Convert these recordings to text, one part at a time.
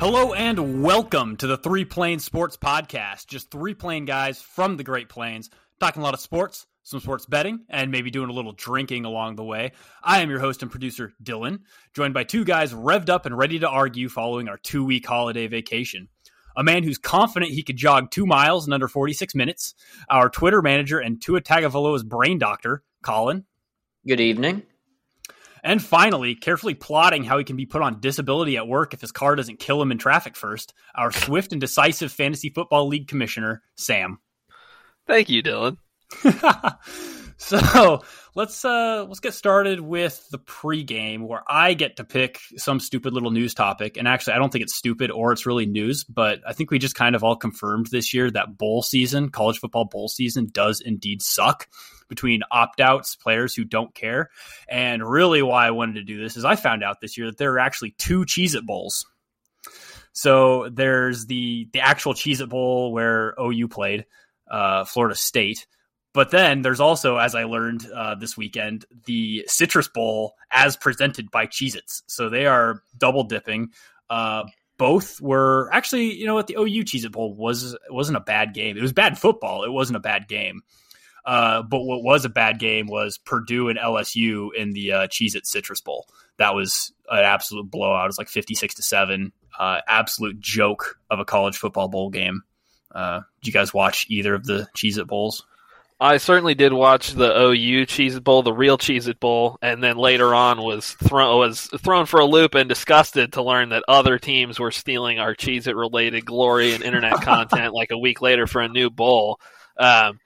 Hello and welcome to the Three Plains Sports Podcast. Just three plain guys from the Great Plains talking a lot of sports, some sports betting, and maybe doing a little drinking along the way. I am your host and producer, Dylan, joined by two guys revved up and ready to argue following our two week holiday vacation. A man who's confident he could jog two miles in under 46 minutes, our Twitter manager and Tua Tagovailoa's brain doctor, Colin. Good evening. And finally, carefully plotting how he can be put on disability at work if his car doesn't kill him in traffic first, our swift and decisive fantasy football league commissioner, Sam. Thank you, Dylan. so let's uh let's get started with the pregame where I get to pick some stupid little news topic. And actually I don't think it's stupid or it's really news, but I think we just kind of all confirmed this year that bowl season, college football bowl season does indeed suck between opt outs, players who don't care. And really, why I wanted to do this is I found out this year that there are actually two Cheez It Bowls. So there's the the actual Cheez It Bowl where OU played, uh, Florida State. But then there's also, as I learned uh, this weekend, the Citrus Bowl as presented by Cheez Its. So they are double dipping. Uh, both were actually, you know what, the OU Cheez It Bowl was wasn't a bad game. It was bad football. It wasn't a bad game. Uh, but what was a bad game was Purdue and LSU in the uh, Cheez It Citrus Bowl. That was an absolute blowout. It was like 56 to 7. Uh, absolute joke of a college football bowl game. Uh, did you guys watch either of the Cheez It Bowls? I certainly did watch the OU Cheez It Bowl, the real Cheez It Bowl, and then later on was thrown was thrown for a loop and disgusted to learn that other teams were stealing our Cheez It related glory and internet content like a week later for a new bowl. Um,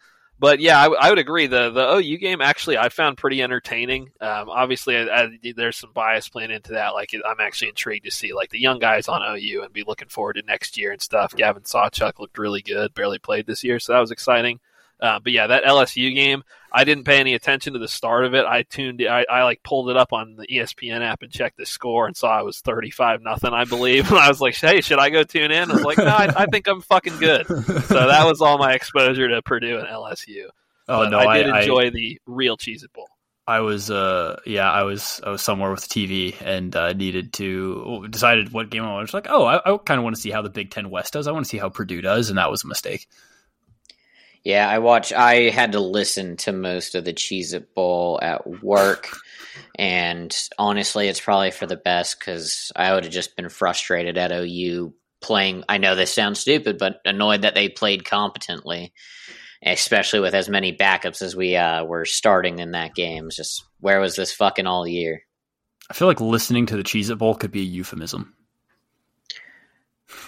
but yeah, I, I, would agree. The the OU game actually I found pretty entertaining. Um, obviously, I, I, there's some bias playing into that. Like I'm actually intrigued to see like the young guys on OU and be looking forward to next year and stuff. Gavin Sawchuk looked really good, barely played this year, so that was exciting. Uh, but yeah, that LSU game, I didn't pay any attention to the start of it. I tuned, I, I like pulled it up on the ESPN app and checked the score and saw it was thirty five nothing, I believe. And I was like, hey, should I go tune in? I was like, no, I, I think I'm fucking good. So that was all my exposure to Purdue and LSU. Oh but no, I did I, enjoy the real Cheez It Bowl. I was, uh, yeah, I was, I was somewhere with TV and uh, needed to decided what game I was like. Oh, I, I kind of want to see how the Big Ten West does. I want to see how Purdue does, and that was a mistake. Yeah, I watch. I had to listen to most of the Cheez It Bowl at work. and honestly, it's probably for the best because I would have just been frustrated at OU playing. I know this sounds stupid, but annoyed that they played competently, especially with as many backups as we uh, were starting in that game. It's just where was this fucking all year? I feel like listening to the Cheez It Bowl could be a euphemism.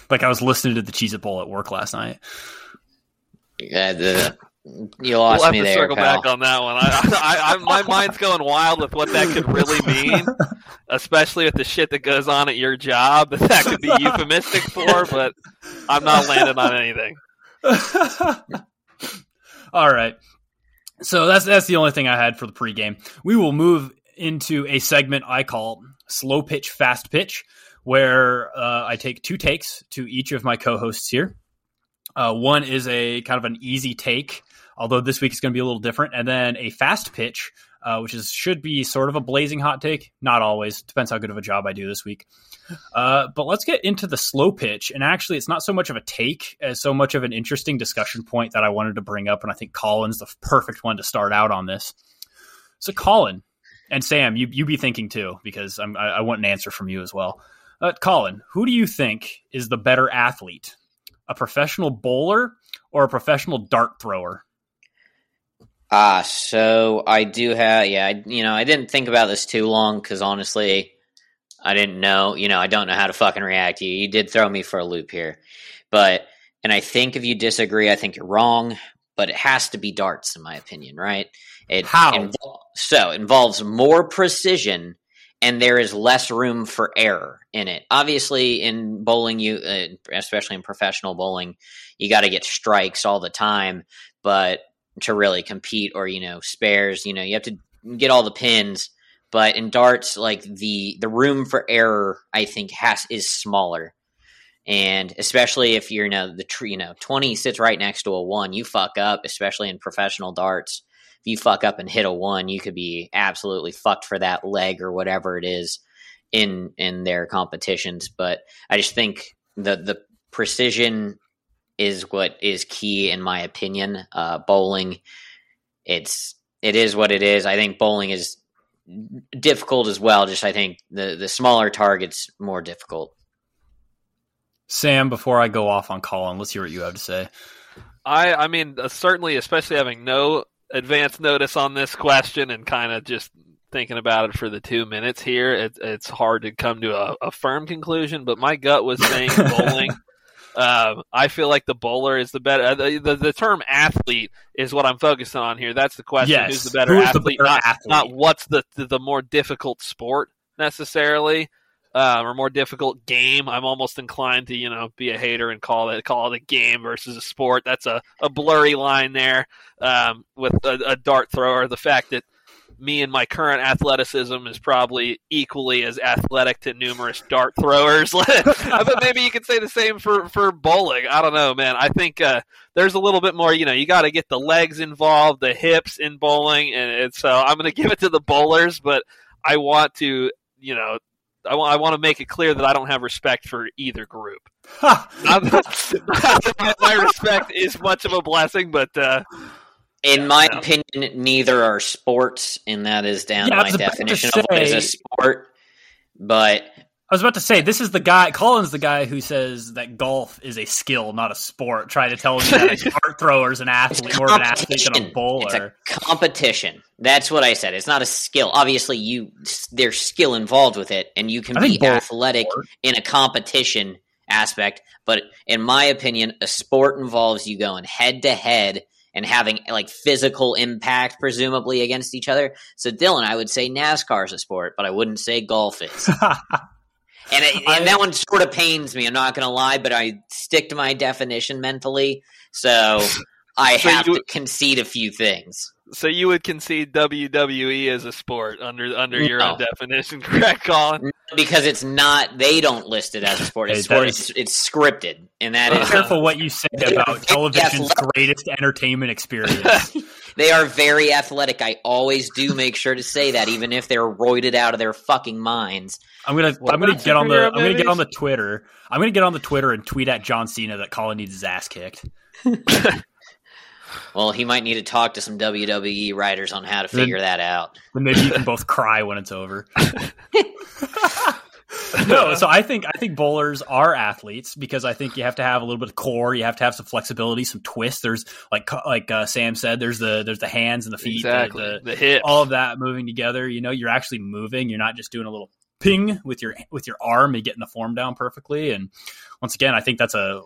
Like I was listening to the Cheez It Bowl at work last night. Yeah, the, you lost we'll me there. Circle pal. back on that one. I, I, I, my mind's going wild with what that could really mean, especially with the shit that goes on at your job. That that could be euphemistic for, but I'm not landing on anything. All right. So that's that's the only thing I had for the pregame. We will move into a segment I call slow pitch, fast pitch, where uh, I take two takes to each of my co-hosts here. Uh, one is a kind of an easy take, although this week is going to be a little different, and then a fast pitch, uh, which is should be sort of a blazing hot take. Not always depends how good of a job I do this week. Uh, but let's get into the slow pitch, and actually, it's not so much of a take as so much of an interesting discussion point that I wanted to bring up, and I think Colin's the perfect one to start out on this. So, Colin and Sam, you you be thinking too, because I'm, I, I want an answer from you as well. Uh, Colin, who do you think is the better athlete, a professional bowler or a professional dart thrower? Ah, so I do have, yeah, I, you know, I didn't think about this too long because honestly, I didn't know, you know, I don't know how to fucking react to you. You did throw me for a loop here. But, and I think if you disagree, I think you're wrong, but it has to be darts, in my opinion, right? It how? Invo- so it involves more precision and there is less room for error in it. Obviously, in bowling, you uh, especially in professional bowling, you got to get strikes all the time. But to really compete, or you know, spares, you know, you have to get all the pins. But in darts, like the the room for error, I think has is smaller. And especially if you're, you know, the tree, you know, 20 sits right next to a one, you fuck up, especially in professional darts you fuck up and hit a one, you could be absolutely fucked for that leg or whatever it is in in their competitions. But I just think the the precision is what is key in my opinion. Uh, bowling, it's it is what it is. I think bowling is difficult as well. Just I think the the smaller targets more difficult. Sam, before I go off on Colin, let's hear what you have to say. I I mean uh, certainly, especially having no advance notice on this question and kind of just thinking about it for the two minutes here, it, it's hard to come to a, a, firm conclusion. But my gut was saying bowling. Um, I feel like the bowler is the better. The, the, the, term athlete is what I'm focusing on here. That's the question: yes. Who's the better Who's athlete? The better not, athlete? Not what's the, the more difficult sport necessarily, uh, or more difficult game. I'm almost inclined to you know be a hater and call it call it a game versus a sport. That's a, a blurry line there um, with a, a dart thrower. The fact that me and my current athleticism is probably equally as athletic to numerous dart throwers. but maybe you could say the same for, for bowling. I don't know, man. I think uh, there's a little bit more, you know, you got to get the legs involved, the hips in bowling. And, and so I'm going to give it to the bowlers, but I want to, you know, I want, I want to make it clear that I don't have respect for either group. my respect is much of a blessing, but uh, in yeah, my opinion, neither are sports, and that is down yeah, my definition of what is a sport. But I was about to say, this is the guy. Colin's the guy who says that golf is a skill, not a sport. Trying to tell me that a dart thrower is an athlete, more of an athlete than a bowler. It's a competition. That's what I said. It's not a skill. Obviously, you there's skill involved with it, and you can be athletic in a competition aspect. But in my opinion, a sport involves you going head to head and having like physical impact, presumably against each other. So, Dylan, I would say NASCAR is a sport, but I wouldn't say golf is. and, it, and that one sort of pains me. I'm not going to lie, but I stick to my definition mentally. So I so have you, to concede a few things. So you would concede WWE as a sport under under your own definition, correct, Colin? Because it's not. They don't list it as a sport. It's, sport, it's, it's scripted, and that is careful what you say about television's greatest entertainment experience. They are very athletic. I always do make sure to say that, even if they're roided out of their fucking minds. I'm gonna what I'm gonna get on the I'm gonna get on the Twitter. I'm gonna get on the Twitter and tweet at John Cena that Colin needs his ass kicked. Well, he might need to talk to some WWE writers on how to figure then, that out. Then maybe you can both cry when it's over. no, so I think I think bowlers are athletes because I think you have to have a little bit of core, you have to have some flexibility, some twist. There's like like uh, Sam said, there's the there's the hands and the feet, exactly. the, the, the hips, all of that moving together. You know, you're actually moving. You're not just doing a little ping with your with your arm and getting the form down perfectly. And once again, I think that's a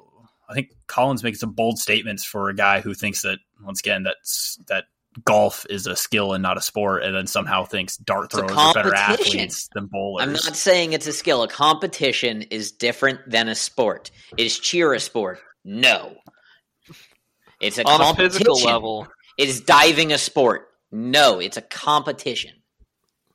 I think Colin's makes some bold statements for a guy who thinks that once again that's that golf is a skill and not a sport, and then somehow thinks dart throwers are better athletes than bowlers. I'm not saying it's a skill. A competition is different than a sport. Is cheer a sport? No. It's a on competition. a physical level. Is diving a sport? No, it's a competition.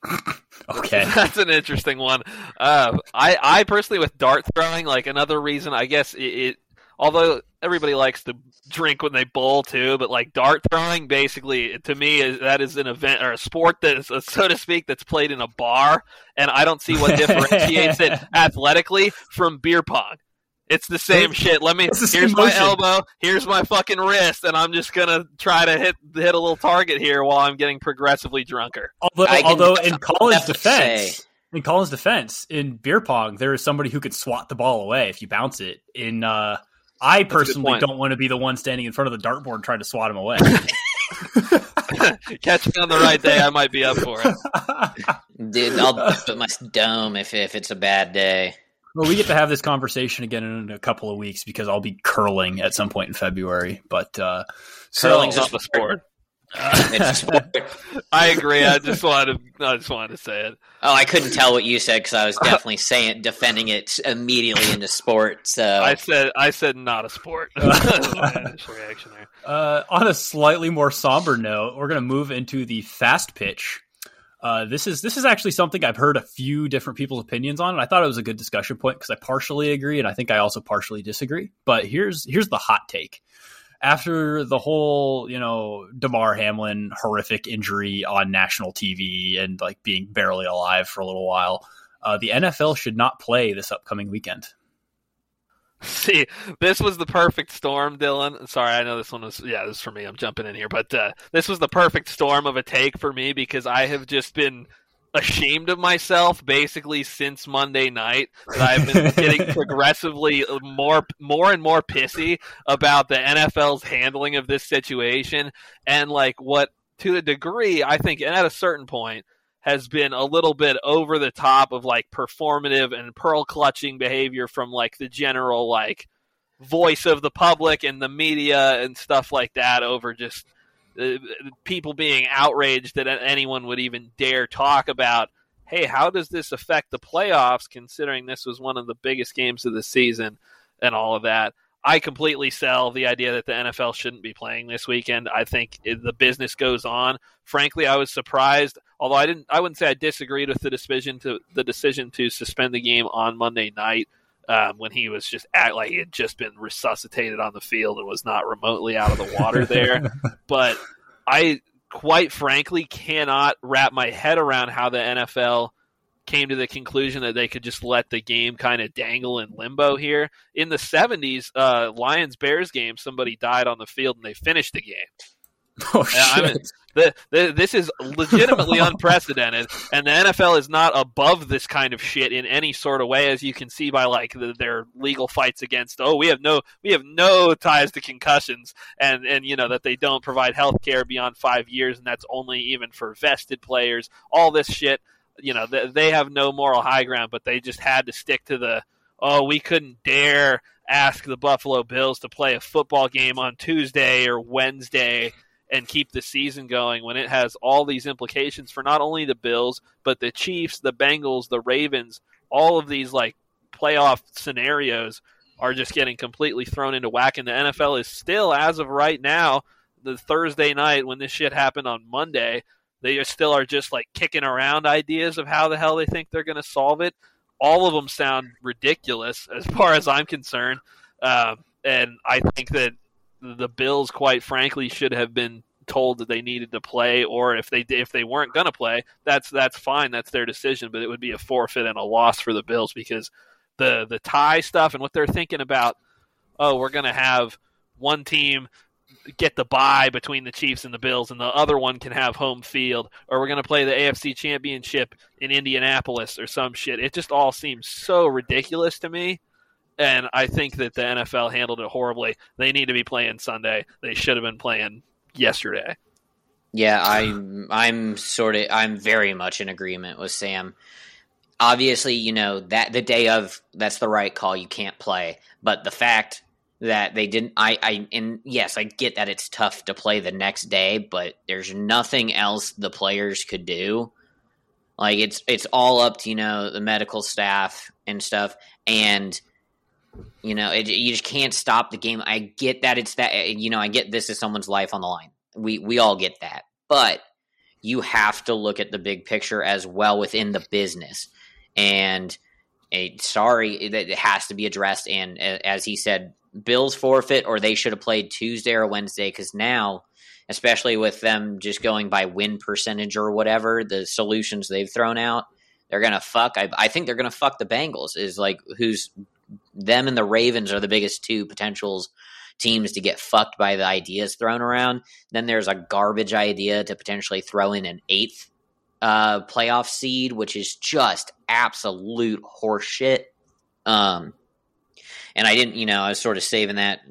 okay, that's an interesting one. Uh, I I personally with dart throwing, like another reason, I guess it, it although everybody likes to drink when they bowl too, but like dart throwing, basically, to me, is, that is an event or a sport that is, so to speak, that's played in a bar, and I don't see what differentiates it athletically from beer pong. It's the same shit. Let me. Here's my elbow. Here's my fucking wrist, and I'm just gonna try to hit hit a little target here while I'm getting progressively drunker. Although, although in Colin's defense, in Colin's defense, in beer pong, there is somebody who could swat the ball away if you bounce it. In uh, I personally don't want to be the one standing in front of the dartboard trying to swat him away. Catch me on the right day, I might be up for it. Dude, I'll put my dome if if it's a bad day. Well, we get to have this conversation again in a couple of weeks because I'll be curling at some point in February. But uh, curling's so, not a sport. I agree. I just wanted to, I just wanted to say it. Oh, I couldn't tell what you said because I was definitely saying defending it immediately into sport. So I said I said not a sport. reaction there. Uh, on a slightly more somber note, we're going to move into the fast pitch. Uh, this is this is actually something I've heard a few different people's opinions on, and I thought it was a good discussion point because I partially agree, and I think I also partially disagree. But here's here's the hot take after the whole, you know, Damar Hamlin horrific injury on national TV and like being barely alive for a little while, uh, the NFL should not play this upcoming weekend. See, this was the perfect storm, Dylan. Sorry, I know this one was yeah, this is for me. I'm jumping in here, but uh, this was the perfect storm of a take for me because I have just been ashamed of myself basically since Monday night that I've been getting progressively more more and more pissy about the NFL's handling of this situation. And like what to a degree I think and at a certain point has been a little bit over the top of like performative and pearl clutching behavior from like the general like voice of the public and the media and stuff like that over just uh, people being outraged that anyone would even dare talk about hey how does this affect the playoffs considering this was one of the biggest games of the season and all of that? I completely sell the idea that the nfl shouldn't be playing this weekend. I think the business goes on. Frankly i was surprised although i didn't i wouldn't say i disagreed with the decision to the decision to suspend the game on monday night um, when he was just act like he had just been resuscitated on the field and was not remotely out of the water there. but I quite frankly cannot wrap my head around how the NFL came to the conclusion that they could just let the game kind of dangle in limbo here. In the 70s, uh, Lions Bears game, somebody died on the field and they finished the game. Oh, shit. I mean, the, the, this is legitimately unprecedented, and the NFL is not above this kind of shit in any sort of way, as you can see by like the, their legal fights against. Oh, we have no we have no ties to concussions, and and you know that they don't provide health care beyond five years, and that's only even for vested players. All this shit, you know, they, they have no moral high ground, but they just had to stick to the. Oh, we couldn't dare ask the Buffalo Bills to play a football game on Tuesday or Wednesday and keep the season going when it has all these implications for not only the Bills, but the Chiefs, the Bengals, the Ravens, all of these like playoff scenarios are just getting completely thrown into whack. And the NFL is still, as of right now, the Thursday night when this shit happened on Monday, they still are just like kicking around ideas of how the hell they think they're going to solve it. All of them sound ridiculous as far as I'm concerned. Uh, and I think that the Bills, quite frankly, should have been told that they needed to play, or if they if they weren't going to play, that's that's fine, that's their decision. But it would be a forfeit and a loss for the Bills because the the tie stuff and what they're thinking about. Oh, we're going to have one team get the bye between the Chiefs and the Bills, and the other one can have home field, or we're going to play the AFC Championship in Indianapolis or some shit. It just all seems so ridiculous to me and I think that the NFL handled it horribly. They need to be playing Sunday. They should have been playing yesterday. Yeah, I'm I'm sort of I'm very much in agreement with Sam. Obviously, you know that the day of that's the right call. You can't play, but the fact that they didn't, I, I, and yes, I get that it's tough to play the next day, but there's nothing else the players could do. Like it's it's all up to you know the medical staff and stuff, and you know, it, you just can't stop the game. I get that it's that. You know, I get this is someone's life on the line. We we all get that, but you have to look at the big picture as well within the business. And a, sorry, that it has to be addressed. And as he said, Bills forfeit, or they should have played Tuesday or Wednesday because now, especially with them just going by win percentage or whatever, the solutions they've thrown out, they're gonna fuck. I, I think they're gonna fuck the Bengals. Is like who's them and the Ravens are the biggest two potentials teams to get fucked by the ideas thrown around. Then there's a garbage idea to potentially throw in an eighth uh, playoff seed, which is just absolute horseshit. Um, and I didn't, you know, I was sort of saving that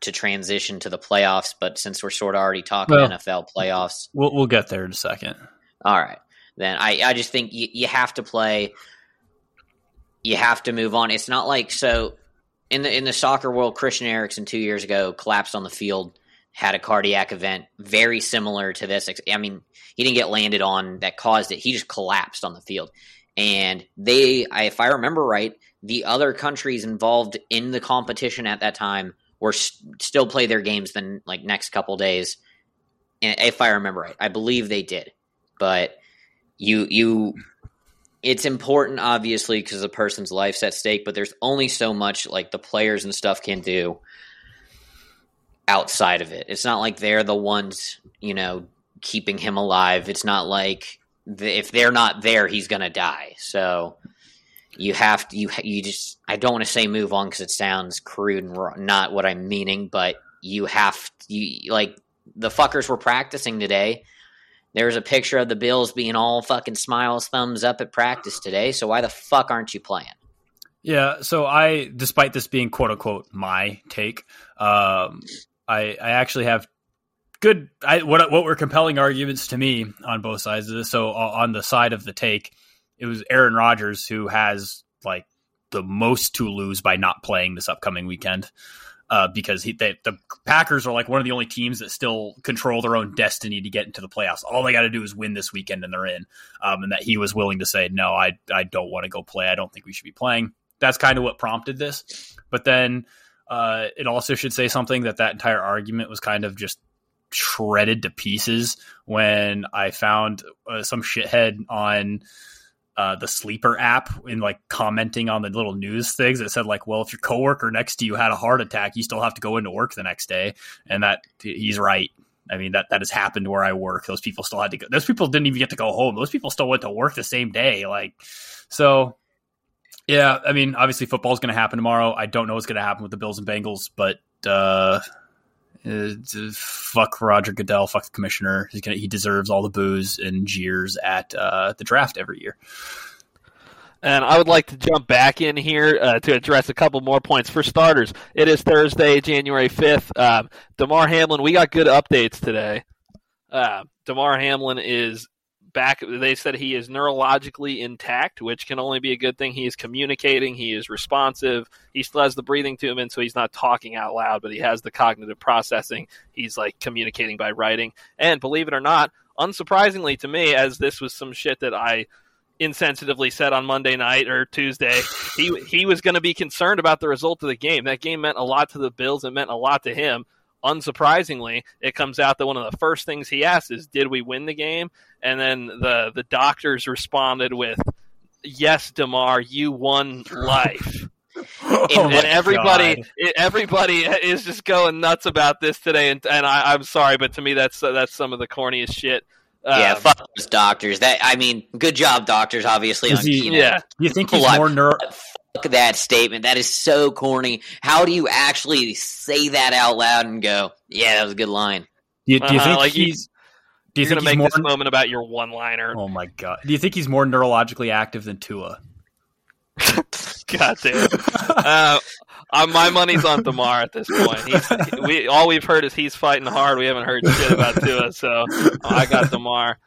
to transition to the playoffs, but since we're sort of already talking well, NFL playoffs, we'll we'll get there in a second. All right, then I I just think you, you have to play you have to move on. It's not like so in the in the soccer world, Christian Eriksen two years ago collapsed on the field, had a cardiac event very similar to this. I mean, he didn't get landed on that caused it. He just collapsed on the field. And they, if I remember right, the other countries involved in the competition at that time were st- still play their games the like next couple days. And if I remember right, I believe they did. But you you it's important obviously because the person's life's at stake but there's only so much like the players and stuff can do outside of it it's not like they're the ones you know keeping him alive it's not like the, if they're not there he's gonna die so you have to you you just I don't want to say move on because it sounds crude and wrong, not what I'm meaning, but you have you like the fuckers were practicing today. There's a picture of the Bills being all fucking smiles, thumbs up at practice today. So why the fuck aren't you playing? Yeah, so I, despite this being quote unquote my take, um, I, I actually have good. I, what what were compelling arguments to me on both sides of this. So on the side of the take, it was Aaron Rodgers who has like the most to lose by not playing this upcoming weekend. Uh, because he, they, the Packers are like one of the only teams that still control their own destiny to get into the playoffs. All they got to do is win this weekend and they're in. Um, and that he was willing to say, no, I, I don't want to go play. I don't think we should be playing. That's kind of what prompted this. But then uh, it also should say something that that entire argument was kind of just shredded to pieces when I found uh, some shithead on uh, the sleeper app and like commenting on the little news things that said like, well, if your coworker next to you had a heart attack, you still have to go into work the next day, and that he's right. I mean that that has happened where I work. Those people still had to go. Those people didn't even get to go home. Those people still went to work the same day. Like, so yeah. I mean, obviously football's going to happen tomorrow. I don't know what's going to happen with the Bills and Bengals, but uh, uh, fuck Roger Goodell, fuck the commissioner. Gonna, he deserves all the boos and jeers at uh, the draft every year. And I would like to jump back in here uh, to address a couple more points. For starters, it is Thursday, January 5th. Um, Damar Hamlin, we got good updates today. Uh, Damar Hamlin is back. They said he is neurologically intact, which can only be a good thing. He is communicating. He is responsive. He still has the breathing and so he's not talking out loud, but he has the cognitive processing. He's like communicating by writing. And believe it or not, unsurprisingly to me, as this was some shit that I insensitively said on Monday night or Tuesday, he he was going to be concerned about the result of the game. That game meant a lot to the Bills. It meant a lot to him unsurprisingly, it comes out that one of the first things he asked is, "Did we win the game?" And then the the doctors responded with, "Yes, Damar, you won life." oh and, and everybody, it, everybody is just going nuts about this today. And, and I, am sorry, but to me, that's that's some of the corniest shit. Yeah, um, fuck those doctors. That I mean, good job, doctors. Obviously, on he, yeah. You think he's more neuro? Fuck that statement. That is so corny. How do you actually say that out loud and go, "Yeah, that was a good line"? Do you, do you uh, think like he's? Do you think he's make more, this moment about your one-liner? Oh my god! Do you think he's more neurologically active than Tua? god damn. uh, uh, my money's on Damar at this point. He's, we all we've heard is he's fighting hard. We haven't heard shit about Tua, so I got Damar.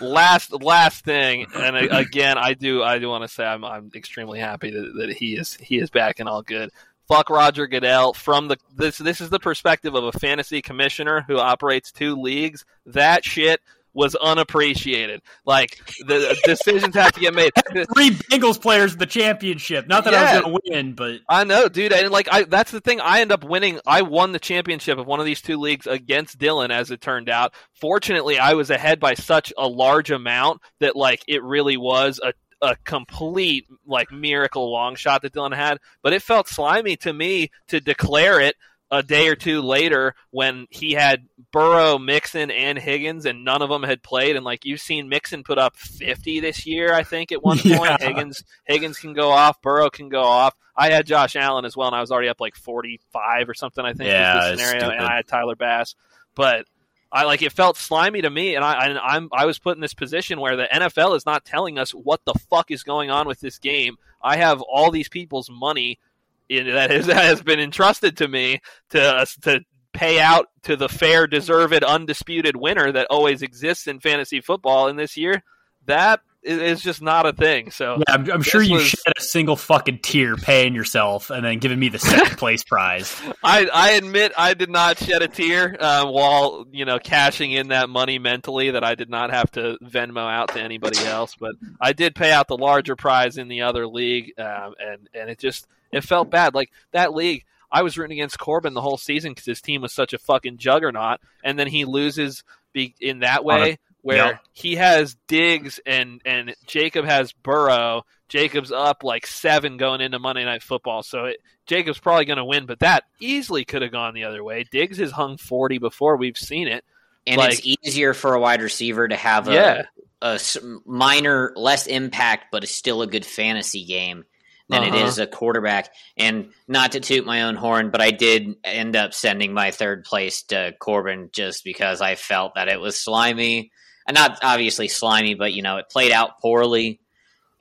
Last last thing, and again, I do I do want to say I'm I'm extremely happy that, that he is he is back and all good. Fuck Roger Goodell from the this this is the perspective of a fantasy commissioner who operates two leagues. That shit was unappreciated. Like the decisions have to get made. Three Bengals players in the championship. Not that yeah. I was going to win, but I know, dude. And like, I that's the thing. I end up winning. I won the championship of one of these two leagues against Dylan, as it turned out. Fortunately, I was ahead by such a large amount that like it really was a a complete like miracle long shot that Dylan had, but it felt slimy to me to declare it a day or two later when he had Burrow, Mixon, and Higgins, and none of them had played. And like you've seen Mixon put up 50 this year, I think at one point. Yeah. Higgins Higgins can go off, Burrow can go off. I had Josh Allen as well, and I was already up like 45 or something. I think yeah, was the scenario, and I had Tyler Bass, but. I like it felt slimy to me, and I and I'm I was put in this position where the NFL is not telling us what the fuck is going on with this game. I have all these people's money that has, that has been entrusted to me to uh, to pay out to the fair, deserved, undisputed winner that always exists in fantasy football. And this year, that is just not a thing. So yeah, I'm, I'm sure you was, shed a single fucking tear paying yourself and then giving me the second place prize. I I admit I did not shed a tear uh, while you know cashing in that money mentally that I did not have to Venmo out to anybody else, but I did pay out the larger prize in the other league, um, and and it just it felt bad. Like that league, I was rooting against Corbin the whole season because his team was such a fucking juggernaut, and then he loses be- in that way where yep. he has Diggs and and Jacob has Burrow. Jacob's up like seven going into Monday Night Football, so it, Jacob's probably going to win. But that easily could have gone the other way. Diggs has hung forty before. We've seen it, and like, it's easier for a wide receiver to have a, yeah. a minor, less impact, but it's still a good fantasy game than it Uh-huh. is a quarterback. And not to toot my own horn, but I did end up sending my third place to Corbin just because I felt that it was slimy. And not obviously slimy, but you know, it played out poorly.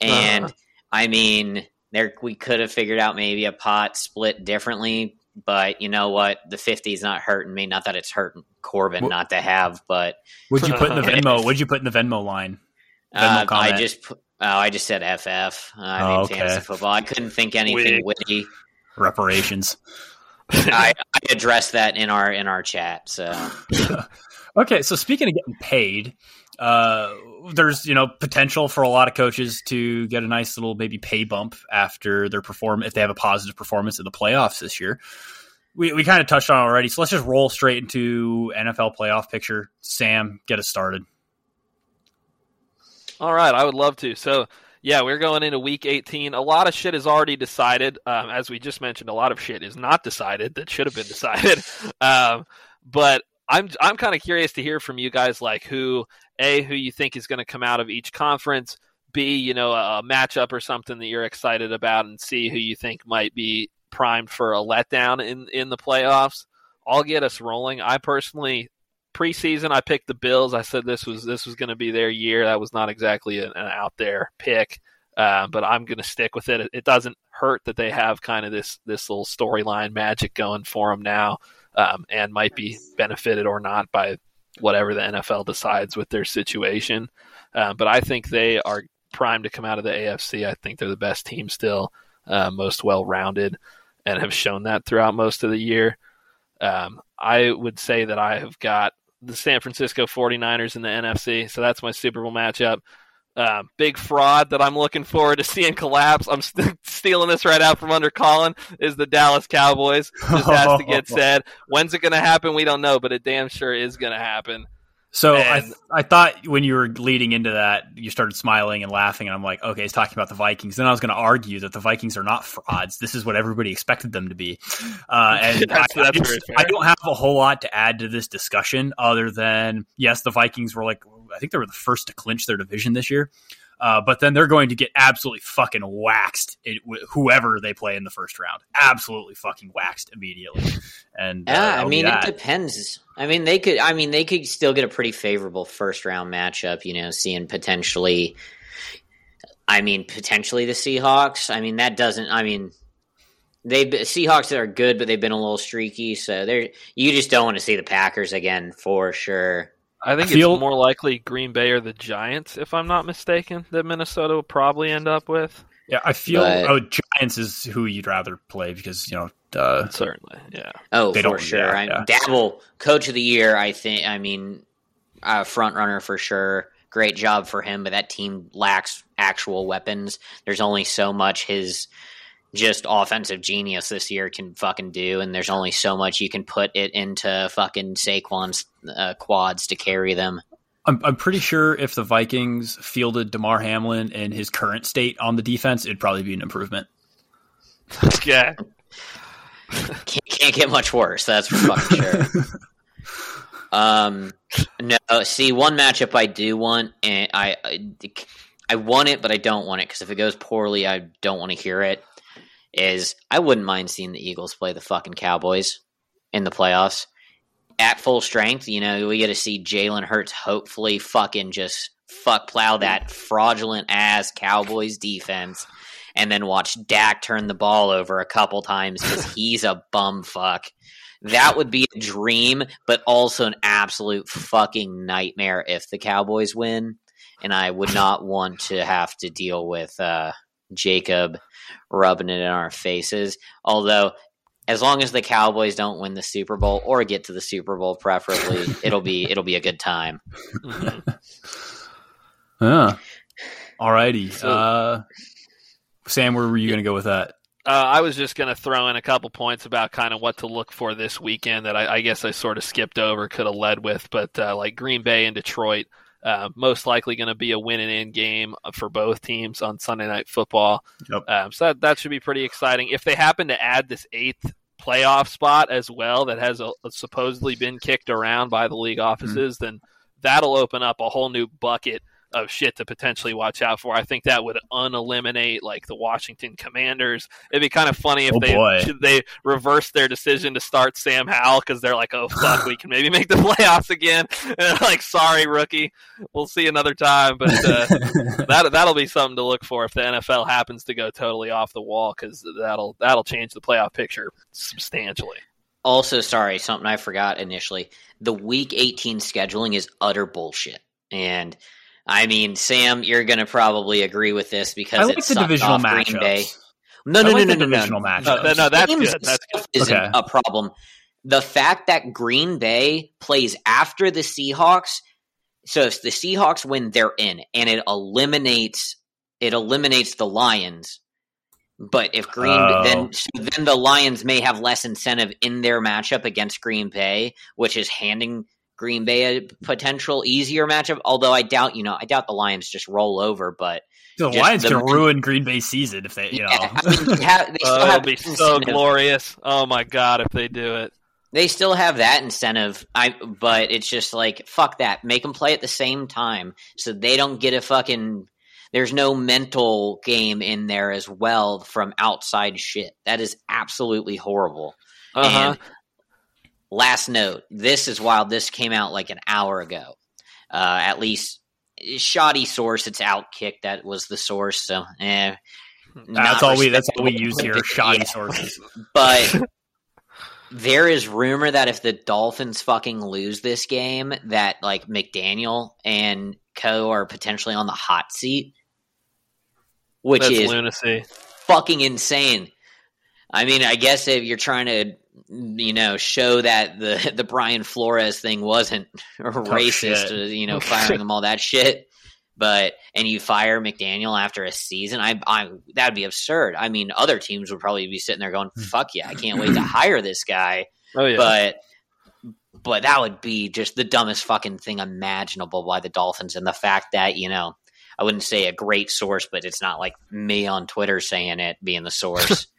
And Uh-huh. I mean, there we could have figured out maybe a pot split differently, but you know what? The 50 is not hurting me. Not that it's hurting Corbin Wh- not to have, but What'd you put in the Venmo? What'd you put in the Venmo line? Venmo uh, I just pu- oh, I just said FF. I Oh, mean, okay. fantasy football. I couldn't think anything Wig. witty. Reparations. I, I addressed that in our in our chat. So okay, so speaking of getting paid, uh, there's you know potential for a lot of coaches to get a nice little maybe pay bump after their perform if they have a positive performance in the playoffs this year. We we kind of touched on it already, so let's just roll straight into NFL playoff picture. Sam, get us started. All right, I would love to. So, yeah, we're going into week 18. A lot of shit is already decided. Um, as we just mentioned, a lot of shit is not decided that should have been decided. um, but I'm I'm kind of curious to hear from you guys, like who a who you think is going to come out of each conference. B, you know, a, a matchup or something that you're excited about, and C, who you think might be primed for a letdown in in the playoffs. I'll get us rolling. I personally preseason I picked the Bills. I said this was this was going to be their year. That was not exactly an, an out there pick, uh, but I'm going to stick with it. it. Doesn't hurt that they have kind of this this little storyline magic going for them now, um, and might be benefited or not by whatever the NFL decides with their situation. Uh, but I think they are primed to come out of the AFC. I think they're the best team still, uh, most well rounded, and have shown that throughout most of the year. Um, I would say that I have got the San Francisco 49ers in the NFC. So that's my Super Bowl matchup. Uh, big fraud that I'm looking forward to seeing collapse. I'm st- stealing this right out from under Colin. Is the Dallas Cowboys? Just has to get said. When's it going to happen? We don't know, but it damn sure is going to happen. So I, I thought when you were leading into that, you started smiling and laughing, and I'm like, okay, he's talking about the Vikings. Then I was going to argue that the Vikings are not frauds. This is what everybody expected them to be. Uh, and That's- I, I just- I don't have a whole lot to add to this discussion other than yes, the Vikings were like, I think they were the first to clinch their division this year. Uh, but then they're going to get absolutely fucking waxed, it, wh- whoever they play in the first round. Absolutely fucking waxed immediately. And uh, yeah, I mean, it depends. I mean, they could. I mean, they could still get a pretty favorable first round matchup. You know, seeing potentially. I mean, potentially the Seahawks. I mean, that doesn't. I mean, they Seahawks are good, but they've been a little streaky. So they're you just don't want to see the Packers again for sure. I think I feel- it's more likely Green Bay or the Giants, if I'm not mistaken, that Minnesota will probably end up with. Yeah, I feel But- oh Giants is who you'd rather play because you know uh, Certainly, yeah. Oh, They for don't- sure. yeah, I, yeah. Daboll, coach of the year. I think. I mean, uh, front runner for sure. Great job for him, but that team lacks actual weapons. There's only so much his just offensive genius this year can fucking do, and there's only so much you can put it into fucking Saquon's uh, quads to carry them. I'm I'm pretty sure if the Vikings fielded Damar Hamlin in his current state on the defense, it'd probably be an improvement. Yeah. Can't, can't get much worse. That's for fucking sure. Um, no. See, one matchup I do want, and I, I, I want it, but I don't want it because if it goes poorly, I don't want to hear it. Is I wouldn't mind seeing the Eagles play the fucking Cowboys in the playoffs at full strength. You know, we get to see Jalen Hurts hopefully fucking just fuck plow that fraudulent ass Cowboys defense. And then watch Dak turn the ball over a couple times because he's a bum fuck. That would be a dream, but also an absolute fucking nightmare if the Cowboys win. And I would not want to have to deal with uh, Jacob rubbing it in our faces. Although, as long as the Cowboys don't win the Super Bowl or get to the Super Bowl, preferably, it'll be it'll be a good time. Yeah. Alrighty. So- uh, Sam, where were you going to go with that? Uh, I was just going to throw in a couple points about kind of what to look for this weekend that I, I guess I sort of skipped over, could have led with, but uh, like Green Bay and Detroit, uh, most likely going to be a win and in game for both teams on Sunday Night Football. Yep. Um, so that, that should be pretty exciting. If they happen to add this eighth playoff spot as well, that has uh supposedly been kicked around by the league offices, then that'll open up a whole new bucket of shit to potentially watch out for. I think that would uneliminate like the Washington Commanders. It'd be kind of funny if Oh, they boy. they reversed their decision to start Sam Howell because they're like, oh fuck, we can maybe make the playoffs again. And like, sorry, rookie, we'll see another time. But uh, that that'll be something to look for if the NFL happens to go totally off the wall because that'll that'll change the playoff picture substantially. Also, sorry, something I forgot initially. The Week 18 scheduling is utter bullshit, and I mean, Sam, you're going to probably agree with this because I it like the divisional off Green. Bay. No, I no, like no, the no, no, divisional no. matchups. No, no, no, that's Games good. That's good. isn't Okay. a problem. The fact that Green Bay plays after the Seahawks, so if the Seahawks win, they're in, and it eliminates it eliminates the Lions. But if Green Oh. then so then the Lions may have less incentive in their matchup against Green Bay, which is handing Green Bay a potential easier matchup. Although I doubt, you know, I doubt the Lions just roll over, but the Lions the- can ruin Green Bay season if they, you know. yeah, I mean, they, have, they still Oh, it'll have be so glorious. Oh my god, if they do it. They still have that incentive. I but it's just like fuck that. Make them play at the same time so they don't get a fucking. There's no mental game in there as well from outside shit. That is absolutely horrible. Uh-huh. And last note: this is wild. This came out like an hour ago. Uh, at least shoddy source. It's Outkick that was the source. So eh, that's all we. That's all we use here. Shoddy Yeah. sources. But there is rumor that if the Dolphins fucking lose this game, that like McDaniel and Co are potentially on the hot seat, which That's is lunacy. fucking insane. I mean, I guess if you're trying to, you know, show that the the Brian Flores thing wasn't oh, racist, shit. you know, firing him all that shit, but and you fire McDaniel after a season, I, I that'd be absurd. I mean, other teams would probably be sitting there going, hmm. "Fuck yeah, I can't wait to hire this guy," Oh yeah. but. But that would be just the dumbest fucking thing imaginable by the Dolphins, and the fact that you know, I wouldn't say a great source, but it's not like me on Twitter saying it being the source.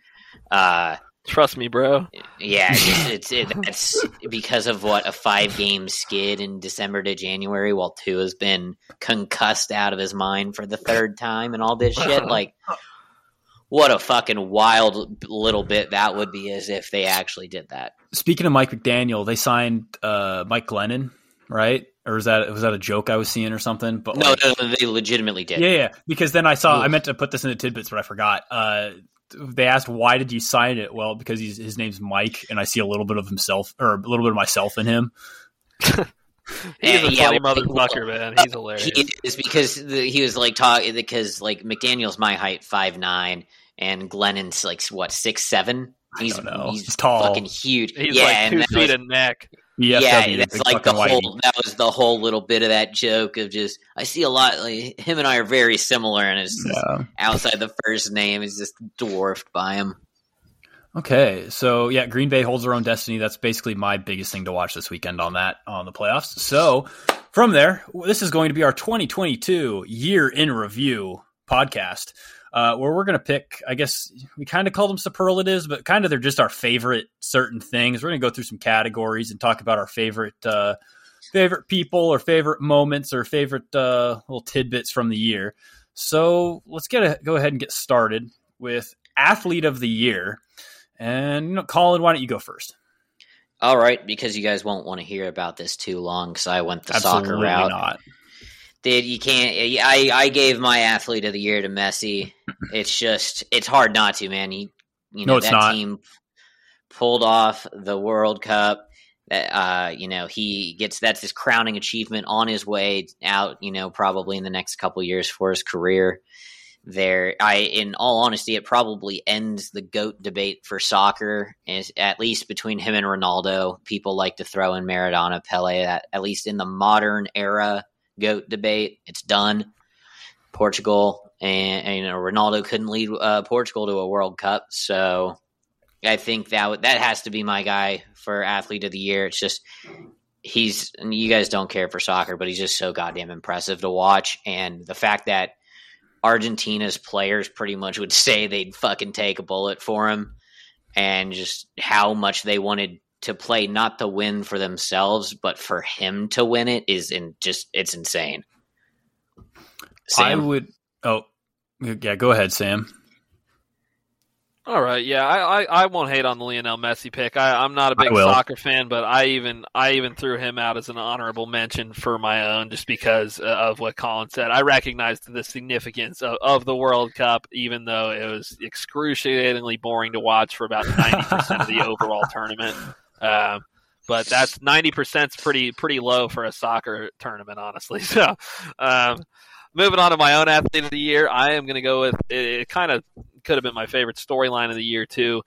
uh, Trust me, bro. yeah, it's, it's it, that's because of what a five game skid in December to January, while Tua has been concussed out of his mind for the third time and all this shit. Like, what a fucking wild little bit that would be, as if they actually did that. Speaking of Mike McDaniel, they signed uh, Mike Glennon, right? Or was that was that a joke I was seeing or something? But No, like, no, no, they legitimately did. yeah, yeah. Because then I saw I meant to put this in the tidbits, but I forgot. Uh, they asked why did you sign it? Well, because he's, his name's Mike, and I see a little bit of himself or a little bit of myself in him. He's a yeah, funny well, motherfucker, man. He's hilarious. He is because the, he was like talking because like McDaniel's my height five nine and Glennon's like what six seven. He's don't know. he's, He's tall. fucking huge. He's yeah, like and two that feet was- of neck. BFW, yeah, that's like the whole. whitey. That was the whole little bit of that joke of just. I see a lot. Like him and I are very similar, and it's Yeah. outside the first name is just dwarfed by him. Okay, so yeah, Green Bay holds their own destiny. That's basically my biggest thing to watch this weekend on that on the playoffs. So from there, this is going to be our 2022 year in review podcast, uh, where we're going to pick. I guess we kind of call them superlatives, but kind of they're just our favorite certain things. We're going to go through some categories and talk about our favorite uh, favorite people or favorite moments or favorite uh, little tidbits from the year. So let's get a, go ahead and get started with athlete of the year. And you know, Colin, why don't you go first? All right, because you guys won't want to hear about this too long, because I went the Absolutely soccer route. not. Dude, you can't. I I gave my athlete of the year to Messi. It's just it's hard not to, man. He, you know, No, it's that not. team pulled off the World Cup. That uh, you know, he gets that's his crowning achievement on his way out. You know, probably in the next couple years for his career. There, I, in all honesty, it probably ends the goat debate for soccer. Is at least between him and Ronaldo. People like to throw in Maradona, Pele. That at least in the modern era goat debate. It's done. Portugal and, and you know, Ronaldo couldn't lead uh, Portugal to a World Cup, so I think that that has to be my guy for athlete of the year. It's just he's you guys don't care for soccer, but he's just so goddamn impressive to watch, and the fact that Argentina's players pretty much would say they'd fucking take a bullet for him, and just how much they wanted to play not to win for themselves, but for him to win it is in just it's insane. I would. Oh, yeah. Go ahead, Sam. All right, yeah, I, I, I, won't hate on the Lionel Messi pick. I, I'm not a big soccer fan, but I even I even threw him out as an honorable mention for my own, just because uh, of what Colin said. I recognized the significance of, of the World Cup, even though it was excruciatingly boring to watch for about ninety percent of the overall tournament. Um, but that's ninety percent pretty pretty low for a soccer tournament, honestly. So, um, moving on to my own athlete of the year, I am going to go with it, it kind of could have been my favorite storyline of the year too.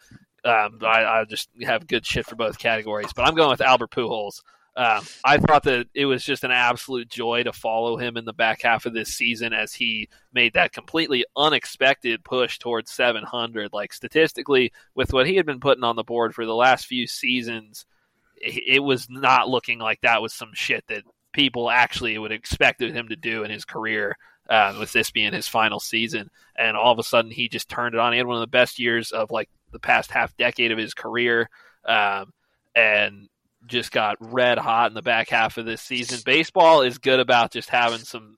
Um, I, I, just have good shit for both categories, but I'm going with Albert Pujols. Um, I thought that it was just an absolute joy to follow him in the back half of this season as he made that completely unexpected push towards 700. Like statistically, with what he had been putting on the board for the last few seasons, it was not looking like that was some shit that people actually would expected him to do in his career uh, with this being his final season. And all of a sudden, he just turned it on. He had one of the best years of like the past half decade of his career, um, and just got red hot in the back half of this season. Baseball is good about just having some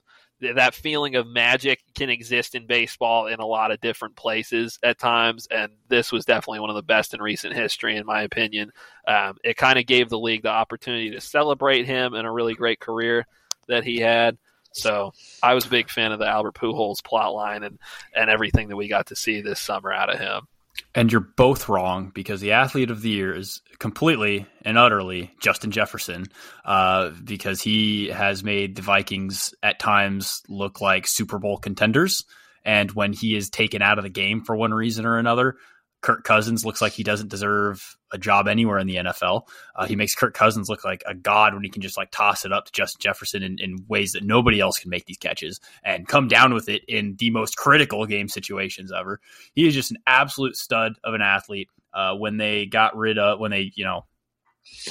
that feeling of magic can exist in baseball in a lot of different places at times, and this was definitely one of the best in recent history, in my opinion. Um, it kind of gave the league the opportunity to celebrate him and a really great career that he had. So I was a big fan of the Albert Pujols plot line and, and everything that we got to see this summer out of him. And you're both wrong because the athlete of the year is completely and utterly Justin Jefferson, uh, because he has made the Vikings at times look like Super Bowl contenders. And when he is taken out of the game for one reason or another, Kirk Cousins looks like he doesn't deserve a job anywhere in the NFL. Uh, he makes Kirk Cousins look like a god when he can just like toss it up to Justin Jefferson in, in, ways that nobody else can make these catches and come down with it in the most critical game situations ever. He is just an absolute stud of an athlete. Uh, when they got rid of, when they, you know,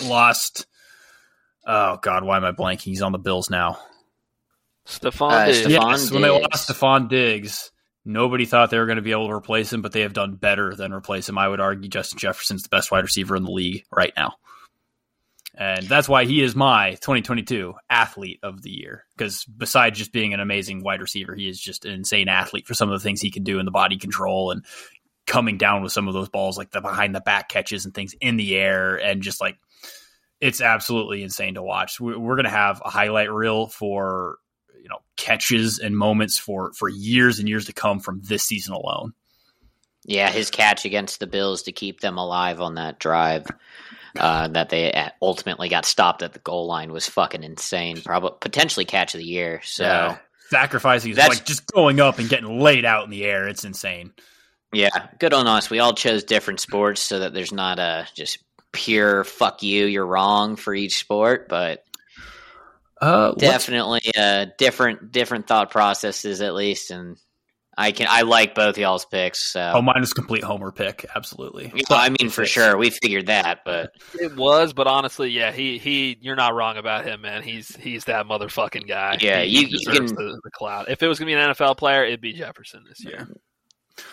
lost, oh God, why am I blanking? He's on the Bills now. Stefon uh, Diggs. Yes, when they lost Stefon Diggs Nobody thought they were going to be able to replace him, but they have done better than replace him. I would argue Justin Jefferson's the best wide receiver in the league right now. And that's why he is my 2022 athlete of the year. Because besides just being an amazing wide receiver, he is just an insane athlete for some of the things he can do in the body control and coming down with some of those balls, like the behind the back catches and things in the air. And just like, it's absolutely insane to watch. We're going to have a highlight reel for you know catches and moments for for years and years to come from this season alone. Yeah, his catch against the Bills to keep them alive on that drive uh, that they ultimately got stopped at the goal line was fucking insane. Probably potentially catch of the year. So yeah. sacrificing that's like just going up and getting laid out in the air. It's insane. Yeah, good on us. We all chose different sports so that there's not a just pure fuck you, you're wrong for each sport, but uh, Definitely uh, different different thought processes at least, and I can I like both y'all's picks. So. Oh, mine is complete homer pick, absolutely. Yeah, I mean, for sure, we figured that, but it was. But honestly, yeah, he he, you're not wrong about him, man. He's he's that motherfucking guy. Yeah, he, you, you can the, the, cloud. If it was gonna be an NFL player, it'd be Jefferson this year.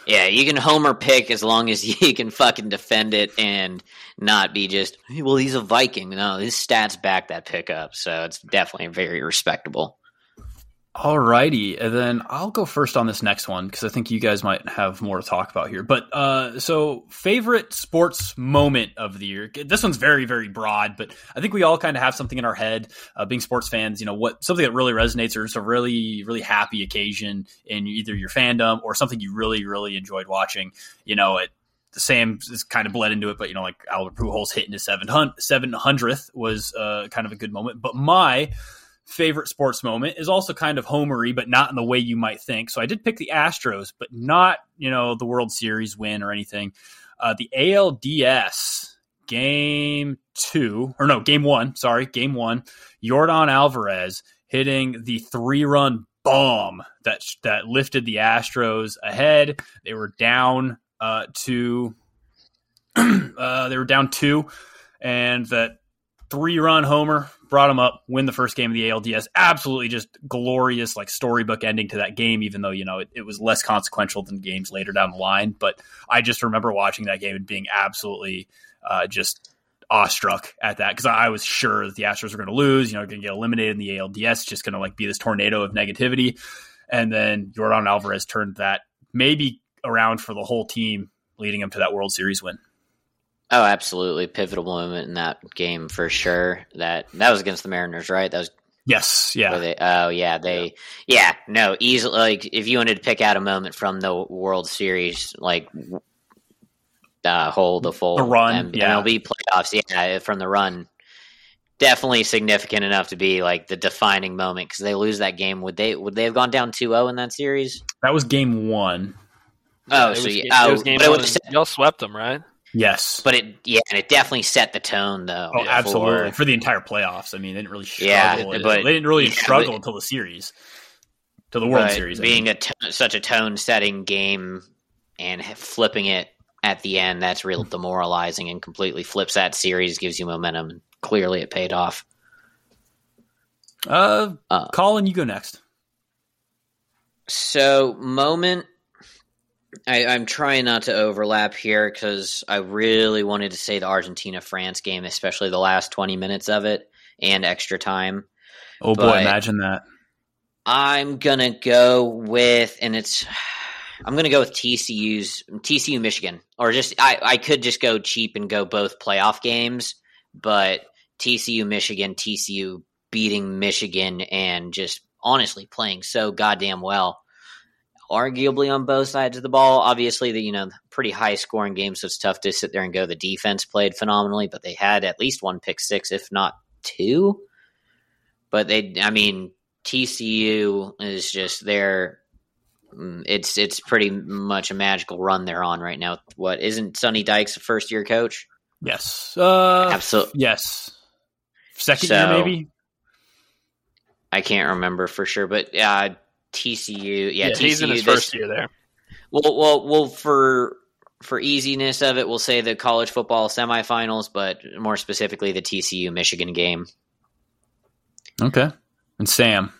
Yeah, you can homer pick as long as you can fucking defend it and not be just, well, he's a Viking. No, his stats back that pick up, so it's definitely very respectable. All righty, and then I'll go first on this next one because I think you guys might have more to talk about here. But uh, so favorite sports moment of the year. This one's very very broad, but I think we all kind of have something in our head. Uh, being sports fans, you know what something that really resonates or just a really really happy occasion in either your fandom or something you really really enjoyed watching. You know it. The same is kind of bled into it, but you know, like Albert Pujols hitting his seven hundredth was uh, kind of a good moment. But my favorite sports moment is also kind of homery, but not in the way you might think. So I did pick the Astros, but not you know the World Series win or anything. Uh, the ALDS game two or no game one, sorry, game one. Yordan Alvarez hitting the three run bomb that that lifted the Astros ahead. They were down uh, to uh, they were down two, and that three run homer brought them up, win the first game of the ALDS. Absolutely just glorious, like storybook ending to that game, even though, you know, it, it, was less consequential than games later down the line. But I just remember watching that game and being absolutely uh, just awestruck at that because I was sure that the Astros were going to lose, you know, going to get eliminated in the ALDS, just going to like be this tornado of negativity. and then Yordan Alvarez turned that maybe around for the whole team, leading them to that World Series win. Oh, absolutely, pivotal moment in that game for sure. That that was against the Mariners, right? That was yes, yeah. They, oh, yeah, they, yeah, no, easily. Like if you wanted to pick out a moment from the World Series, like uh, whole the full the run, M- yeah. MLB playoffs, yeah, from the run, definitely significant enough to be like the defining moment because they lose that game. Would they would they have gone down 2-0 in that series? That was game one. Oh, it so was, yeah, game- oh, it was game but it one would and y'all swept them, right? Yes. But it, yeah, and it definitely set the tone though. Oh, for- absolutely. For the entire playoffs. I mean, they didn't really struggle. Yeah, but- they didn't really yeah, struggle but- until the series, to the World Series. I being mean. a t- such a tone-setting game and flipping it at the end, that's real demoralizing and completely flips that series, gives you momentum. and Clearly, it paid off. uh, Uh, Colin, you go next. So, moment. I, I'm trying not to overlap here because I really wanted to say the Argentina France game, especially the last 20 minutes of it and extra time. Oh boy, imagine that. I'm gonna go with, and it's, I'm gonna go with TCU's TCU Michigan, or just I I could just go cheap and go both playoff games, but TCU Michigan, TCU beating Michigan, and just honestly playing so goddamn well. Arguably on both sides of the ball, obviously the you know pretty high scoring game, so it's tough to sit there and go. The defense played phenomenally, but they had at least one pick six, if not two. But they, I mean, TCU is just there. It's it's pretty much a magical run they're on right now. What isn't Sonny Dykes a first year coach? Yes. Uh, Absolutely. Yes. Second So- year, maybe. I can't remember for sure, but uh, TCU, yeah, Yeah, TCU. He's in his this- first year there. Well, well, well, for for easiness of it, we'll say the college football semifinals, but more specifically the TCU Michigan game. Okay. And Sam.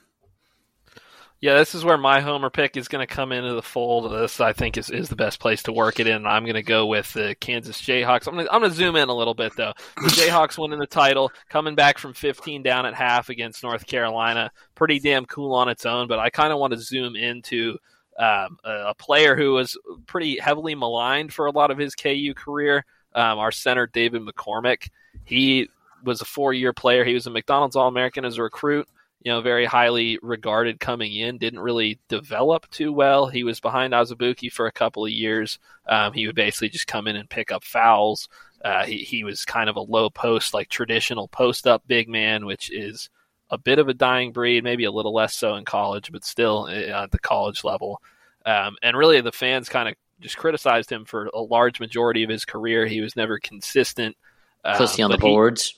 Yeah, this is where my homer pick is going to come into the fold. This, I think, is, is the best place to work it in. I'm going to go with the Kansas Jayhawks. I'm going to zoom in a little bit though. The Jayhawks winning the title, coming back from 15 down at half against North Carolina, pretty damn cool on its own. But I kind of want to zoom into um, a, a player who was pretty heavily maligned for a lot of his KU career. Um, our center David McCormick. He was a four year player. He was a McDonald's All American as a recruit you know, very highly regarded coming in, didn't really develop too well. He was behind Azubuike for a couple of years. Um, he would basically just come in and pick up fouls. Uh, he, he was kind of a low post, like traditional post up big man, which is a bit of a dying breed, maybe a little less so in college, but still uh, at the college level. Um, and really, the fans kind of just criticized him for a large majority of his career. He was never consistent. Um, Pussy on the boards.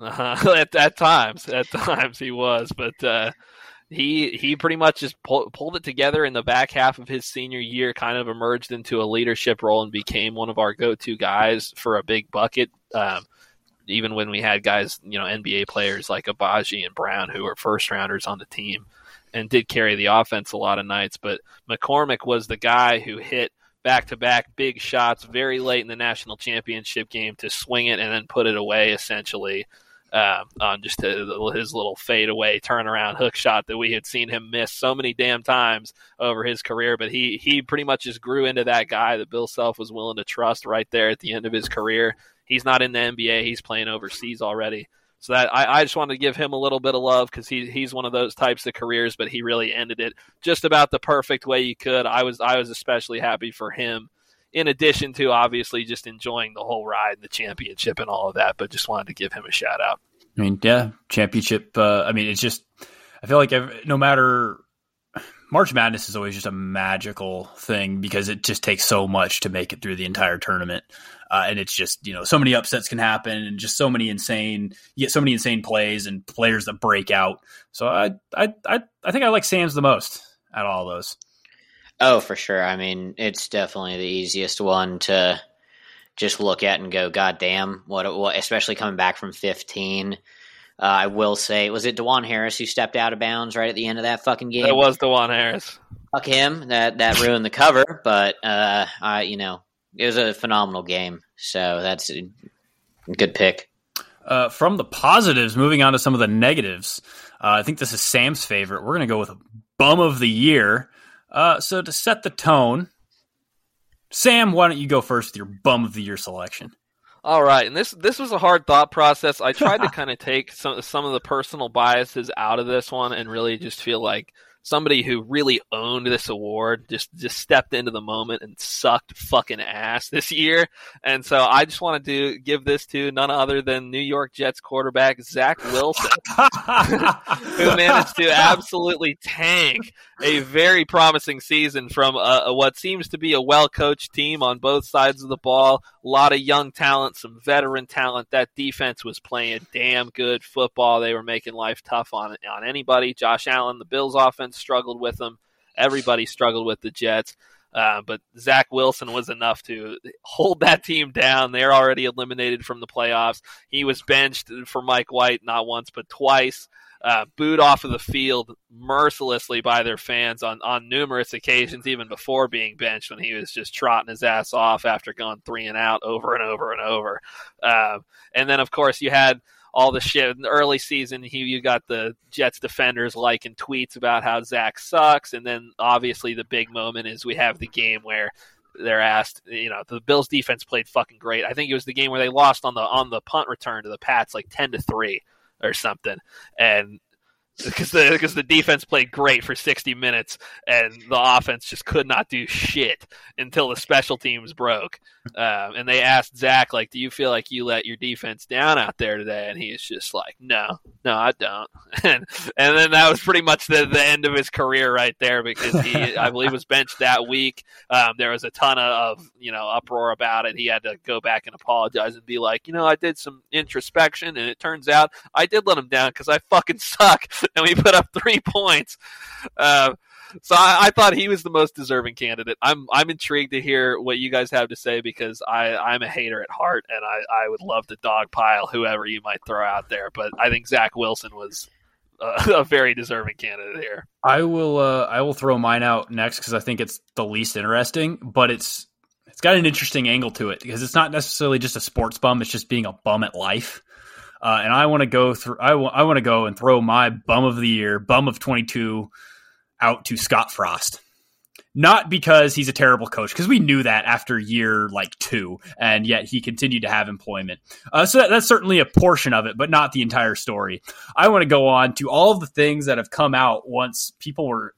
Uh-huh. at, at times, at times he was, but uh, he he pretty much just pull, pulled it together in the back half of his senior year. Kind of emerged into a leadership role and became one of our go-to guys for a big bucket. Um, even when we had guys, you know, NBA players like Agbaji and Brown who were first rounders on the team and did carry the offense a lot of nights. But McCormick was the guy who hit back to back big shots very late in the national championship game to swing it and then put it away essentially um, on just his little fadeaway turnaround hook shot that we had seen him miss so many damn times over his career. But he he pretty much just grew into that guy that Bill Self was willing to trust right there at the end of his career. He's not in the NBA; he's playing overseas already. So that I, I just wanted to give him a little bit of love because he he's one of those types of careers, but he really ended it just about the perfect way you could. I was I was especially happy for him in addition to obviously just enjoying the whole ride and the championship and all of that, but just wanted to give him a shout out. I mean, yeah, championship. Uh, I mean, it's just. I feel like no matter March Madness is always just a magical thing because it just takes so much to make it through the entire tournament, uh, and it's just you know so many upsets can happen and just so many insane you get so many insane plays and players that break out. So I I I, I think I like Sam's the most out of all those. Oh, for sure. I mean, it's definitely the easiest one to just look at and go, God damn, what, what especially coming back from 15. Uh, I will say, was it Dajuan Harris who stepped out of bounds right at the end of that fucking game? It was Dajuan Harris. Fuck him. That that ruined the cover, but uh, I, you know, it was a phenomenal game. So that's a good pick. Uh, from the positives, moving on to some of the negatives. Uh, I think this is Sam's favorite. We're going to go with bum of the year. Uh, so to set the tone, Sam, why don't you go first with your bum of the year selection? All right, and this this was a hard thought process. I tried to kind of take some some of the personal biases out of this one and really just feel like somebody who really owned this award just just stepped into the moment and sucked fucking ass this year. And so I just wanted to give this to none other than New York Jets quarterback Zach Wilson, who managed to absolutely tank a very promising season from a, what seems to be a well coached team on both sides of the ball. A lot of young talent, some veteran talent. That defense was playing damn good football. They were making life tough on on anybody. Josh Allen, the Bills offense struggled with them. Everybody struggled with the Jets. Uh, but Zach Wilson was enough to hold that team down. They're already eliminated from the playoffs. He was benched for Mike White not once but twice uh, booed off of the field mercilessly by their fans on, on numerous occasions, even before being benched when he was just trotting his ass off after going three and out over and over and over. Uh, and then, of course, you had all the shit in the early season. He, you got the Jets defenders liking tweets about how Zach sucks, and then obviously the big moment is we have the game where they're asked, you know, the Bills defense played fucking great. I think it was the game where they lost on the on the punt return to the Pats like ten to three or something. And because the because the defense played great for 60 minutes and the offense just could not do shit until the special teams broke. Um, and they asked Zach, like, "Do you feel like you let your defense down out there today?" And he's just like, "No, no, I don't." and and then that was pretty much the, the end of his career right there because he, I believe, was benched that week. Um, there was a ton of you know uproar about it. He had to go back and apologize and be like, you know, I did some introspection, and it turns out I did let him down because I fucking suck, and we put up three points. Uh, so I, I, thought he was the most deserving candidate. I'm I'm intrigued to hear what you guys have to say because I I'm a hater at heart and I I would love to dogpile whoever you might throw out there, but I think Zach Wilson was a, a very deserving candidate here. I will uh, I will throw mine out next because I think it's the least interesting, but it's it's got an interesting angle to it because it's not necessarily just a sports bum; it's just being a bum at life. Uh, and I want to go through. I, w- I want to go and throw my bum of the year, bum of twenty two out to Scott Frost. Not because he's a terrible coach, because we knew that after year like two, and yet he continued to have employment. Uh, so that, that's certainly a portion of it, but not the entire story. I want to go on to all of the things that have come out once people were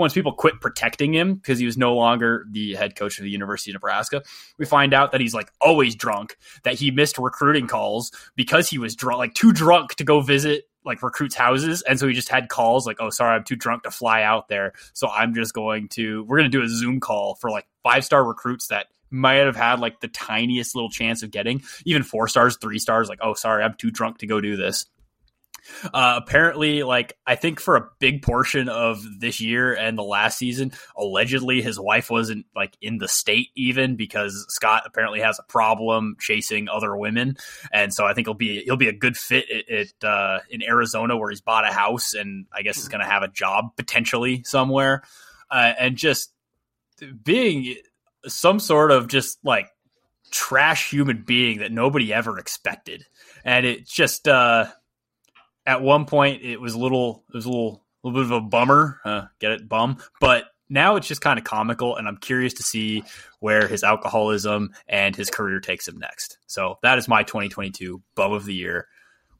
once people quit protecting him because he was no longer the head coach of the University of Nebraska, we find out that he's like always drunk, that he missed recruiting calls because he was drunk, like too drunk to go visit like recruits houses. And so he just had calls like oh sorry i'm too drunk to fly out there. So i'm just going to we're going to do a zoom call for like five star recruits that might have had like the tiniest little chance of getting even four stars three stars like oh sorry i'm too drunk to go do this uh, apparently, like I think for a big portion of this year and the last season, allegedly his wife wasn't like in the state even because Scott apparently has a problem chasing other women, and so I think he'll be he'll be a good fit at, uh, in Arizona where he's bought a house and I guess he's going to have a job potentially somewhere, uh, and just being some sort of just like trash human being that nobody ever expected, and it just uh at one point it was a little it was a little a little bit of a bummer. Uh, get it, bum. But now it's just kind of comical, and I'm curious to see where his alcoholism and his career takes him next. So that is my 2022 bum of the year.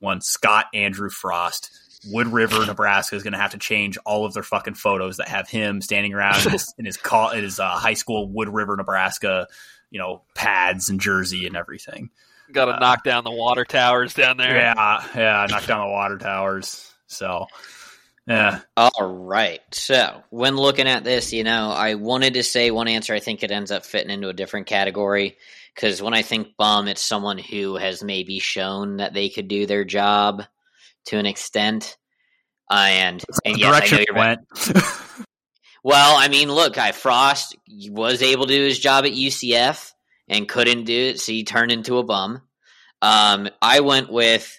One Scott Andrew Frost. Wood River, Nebraska is going to have to change all of their fucking photos that have him standing around in his in his, call, in his uh, high school Wood River, Nebraska, you know, pads and jersey and everything. Got to uh, knock down the water towers down there. Yeah, yeah, knock down the water towers. So, yeah. All right. So, when looking at this, you know, I wanted to say one answer. I think it ends up fitting into a different category because when I think bum, it's someone who has maybe shown that they could do their job to an extent. Uh, and and yes, I know you're went. well, I mean, look, I Frost was able to do his job at UCF and couldn't do it, so he turned into a bum. Um, I went with,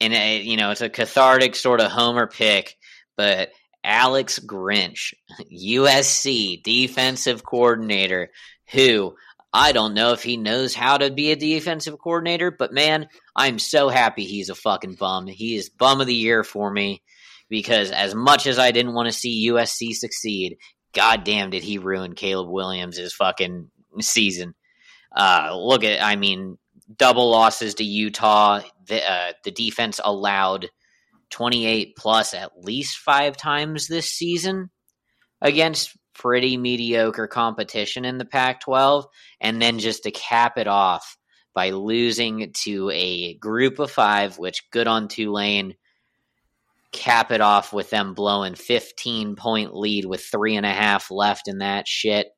and you know, it's a cathartic sort of homer pick, but Alex Grinch, USC defensive coordinator, who I don't know if he knows how to be a defensive coordinator, but man, I'm so happy he's a fucking bum. He is bum of the year for me because as much as I didn't want to see USC succeed, goddamn did he ruin Caleb Williams' fucking season. Uh, look at, I mean, double losses to Utah. The, uh, the defense allowed 28 plus at least five times this season against pretty mediocre competition in the Pac 12. And then just to cap it off by losing to a group of five, which good on Tulane. Cap it off with them blowing 15 point lead with three and a half left in that shit.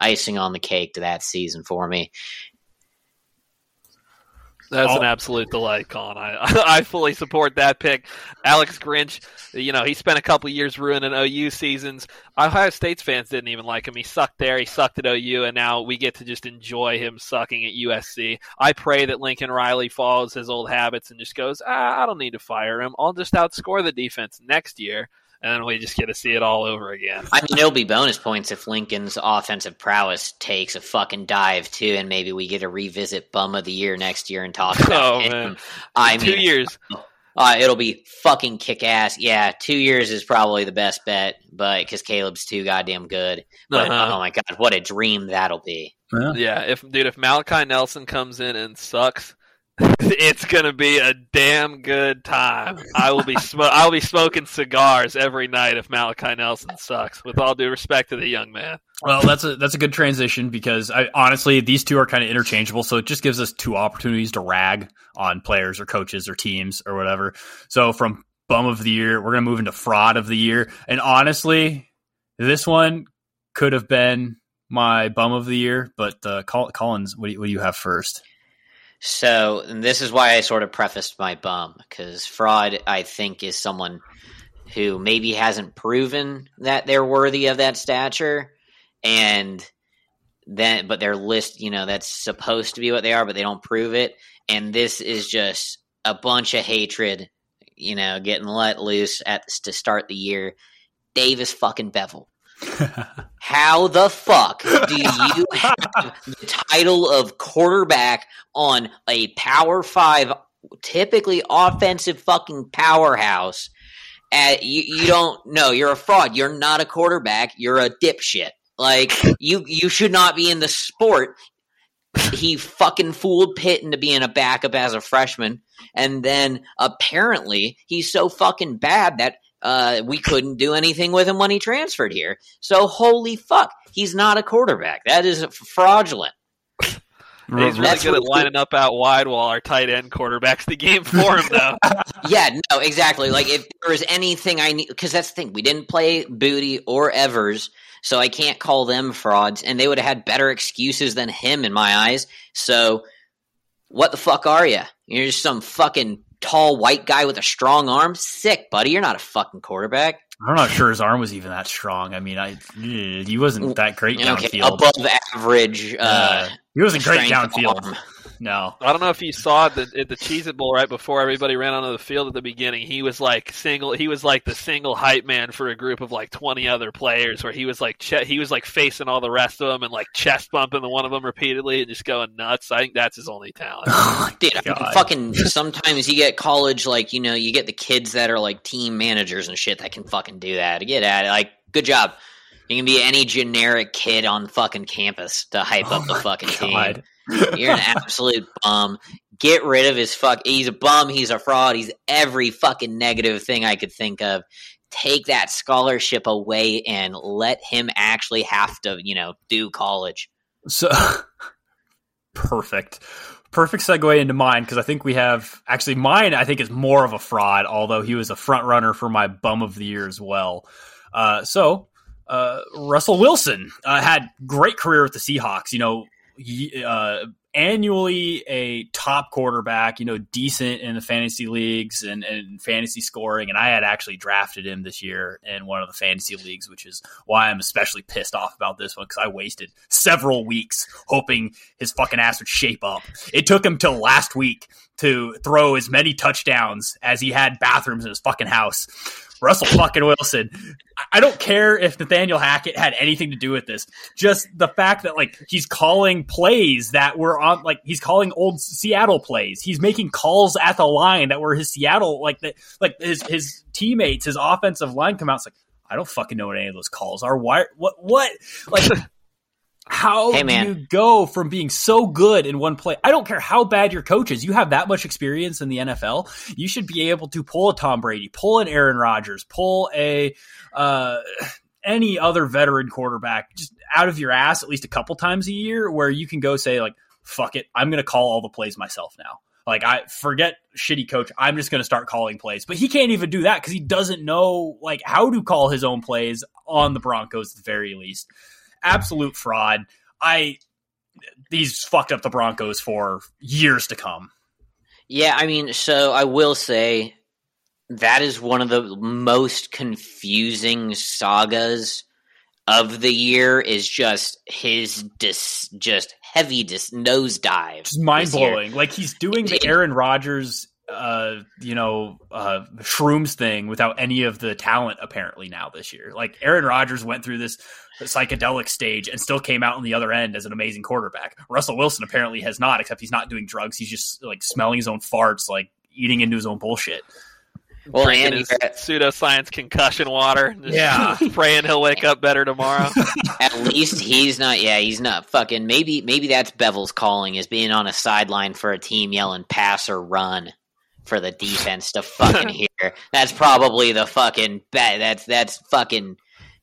Icing on the cake to that season for me. That's Oh. an absolute delight, Colin. I I fully support that pick. Alex Grinch, you know, he spent a couple years ruining OU seasons. Ohio State's fans didn't even like him. He sucked there. He sucked at OU, and now we get to just enjoy him sucking at USC. I pray that Lincoln Riley follows his old habits and just goes, ah, I don't need to fire him. I'll just outscore the defense next year, and then we just get to see it all over again. I mean, it'll be bonus points if Lincoln's offensive prowess takes a fucking dive too, and maybe we get to revisit Bum of the Year next year and talk about Oh, him. man. I Two mean, years. Uh, it'll be fucking kick ass. Yeah, two years is probably the best bet, but because Caleb's too goddamn good. But Uh-huh. oh my god, what a dream that'll be. Yeah. Yeah, if dude, if Malachi Nelson comes in and sucks, it's gonna be a damn good time. I will be sm- I will be smoking cigars every night if Malachi Nelson sucks. With all due respect to the young man. Well, that's a that's a good transition because I honestly these two are kind of interchangeable, so it just gives us two opportunities to rag on players or coaches or teams or whatever. So from bum of the year, we're gonna move into fraud of the year, and honestly, this one could have been my bum of the year, but uh, Col- Collins, what do, you, what do you have first? So this is why I sort of prefaced my bum because fraud, I think, is someone who maybe hasn't proven that they're worthy of that stature, and then but their list, you know, that's supposed to be what they are, but they don't prove it. And this is just a bunch of hatred, you know, getting let loose at to start the year. Davis fucking Beville. How the fuck do you have the title of quarterback on a Power Five, typically offensive fucking powerhouse? At, you, you don't know. You're a fraud. You're not a quarterback. You're a dipshit. Like you, you should not be in the sport. He fucking fooled Pitt into being a backup as a freshman, and then apparently he's so fucking bad that uh, we couldn't do anything with him when he transferred here. So holy fuck, he's not a quarterback. That is fraudulent. He's really That's good at lining up out wide while our tight end quarterback's the game for him though. Yeah, no, exactly. Like if there was anything I need, because that's the thing, we didn't play Booty or Evers, so I can't call them frauds, and they would have had better excuses than him in my eyes. So, what the fuck are you? You're just some fucking tall white guy with a strong arm. Sick, buddy. You're not a fucking quarterback. I'm not sure his arm was even that strong. I mean, I he wasn't that great Okay, downfield. above average. Uh, Uh, he wasn't great downfield. arm. No. I don't know if you saw it at the Cheez It Bowl right before everybody ran onto the field at the beginning. He was like single. He was like the single hype man for a group of like twenty other players, where he was like che- he was like facing all the rest of them and like chest bumping the one of them repeatedly and just going nuts. I think that's his only talent. Dude, I mean, God. fucking sometimes you get college like you know you get the kids that are like team managers and shit that can fucking do that. Get at it, like good job. You can be any generic kid on fucking campus to hype Oh up the fucking God. team. You're an absolute bum. Get rid of his fuck. He's a bum. He's a fraud. He's every fucking negative thing I could think of. Take that scholarship away and let him actually have to, you know, do college. So perfect. Perfect segue into mine because I think we have actually mine. I think is more of a fraud, although he was a front runner for my bum of the year as well. Uh, so uh, Russell Wilson uh, had great career with the Seahawks. You know, uh, annually a top quarterback. You know, decent in the fantasy leagues and, and fantasy scoring. And I had actually drafted him this year in one of the fantasy leagues, which is why I'm especially pissed off about this one because I wasted several weeks hoping his fucking ass would shape up. It took him till last week to throw as many touchdowns as he had bathrooms in his fucking house. Russell fucking Wilson. I don't care if Nathaniel Hackett had anything to do with this. Just the fact that like he's calling plays that were on like he's calling old Seattle plays. He's making calls at the line that were his Seattle like that like his his teammates, his offensive line come out. It's like I don't fucking know what any of those calls are. Why? What? What? Like how Hey, do you go from being so good in one play? I don't care how bad your coach is. You have that much experience in the NFL. You should be able to pull a Tom Brady, pull an Aaron Rodgers, pull a uh, any other veteran quarterback just out of your ass at least a couple times a year, where you can go say like, "Fuck it, I'm going to call all the plays myself now." Like I forget shitty coach. I'm just going to start calling plays, but he can't even do that because he doesn't know like how to call his own plays on the Broncos at the very least absolute fraud. I these fucked up the Broncos for years to come. Yeah, I mean, so I will say that is one of the most confusing sagas of the year. Is just his dis, just heavy dis nosedive, Just mind blowing. Like he's doing the Aaron Rodgers uh you know uh shrooms thing without any of the talent apparently now this year like aaron rodgers went through this psychedelic stage and still came out on the other end as an amazing quarterback russell wilson apparently has not except he's not doing drugs he's just like smelling his own farts like eating into his own bullshit Well, Drinking and his you're- pseudoscience concussion water. Just Yeah. praying he'll wake up better tomorrow. At least he's not. Yeah, he's not fucking. Maybe maybe that's Beville's calling is being on a sideline for a team yelling pass or run for the defense to fucking hear. That's probably the fucking bet. That's that's fucking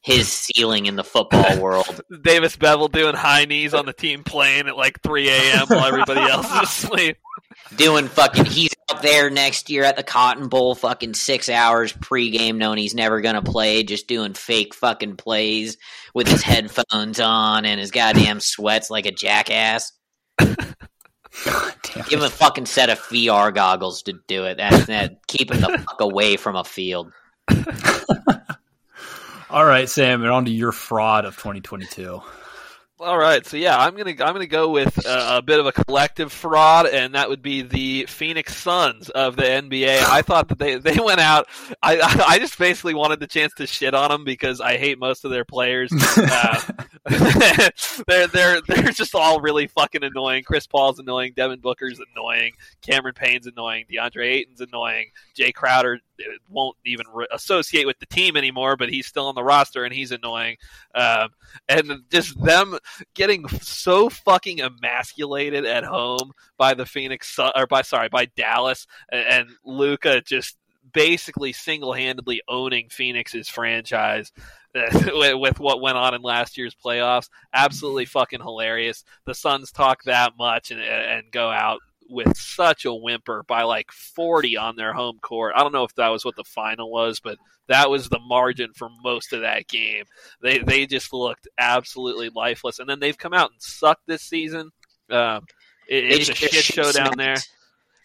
his ceiling in the football world. Davis Beville doing high knees on the team plane at like 3 a.m. while everybody else is asleep. Doing fucking. He's out there next year at the Cotton Bowl, fucking six hours pregame, knowing he's never gonna play, just doing fake fucking plays with his headphones on and his goddamn sweats like a jackass. Damn Give him a fucking set of VR goggles to do it. That's that. Keep him the fuck away from a field. All right, Sam, and on to your fraud of 2022. All right, so yeah, I'm gonna I'm gonna go with uh, a bit of a collective fraud, and that would be the Phoenix Suns of the NBA. I thought that they they went out. I I just basically wanted the chance to shit on them because I hate most of their players. Uh, they're they're they're just all really fucking annoying. Chris Paul's annoying. Devin Booker's annoying. Cameron Payne's annoying. DeAndre Ayton's annoying. Jae Crowder won't even re- associate with the team anymore, but he's still on the roster and he's annoying. Um, and just them getting so fucking emasculated at home by the Phoenix or by sorry by Dallas and, and Luka just basically single-handedly owning Phoenix's franchise with, what went on in last year's playoffs. Absolutely fucking hilarious. The Suns talk that much and, and go out with such a whimper by like 40 on their home court. I don't know if that was what the final was, but that was the margin for most of that game. They they just looked absolutely lifeless, and then they've come out and sucked this season. Um, it, it's a shit show down there,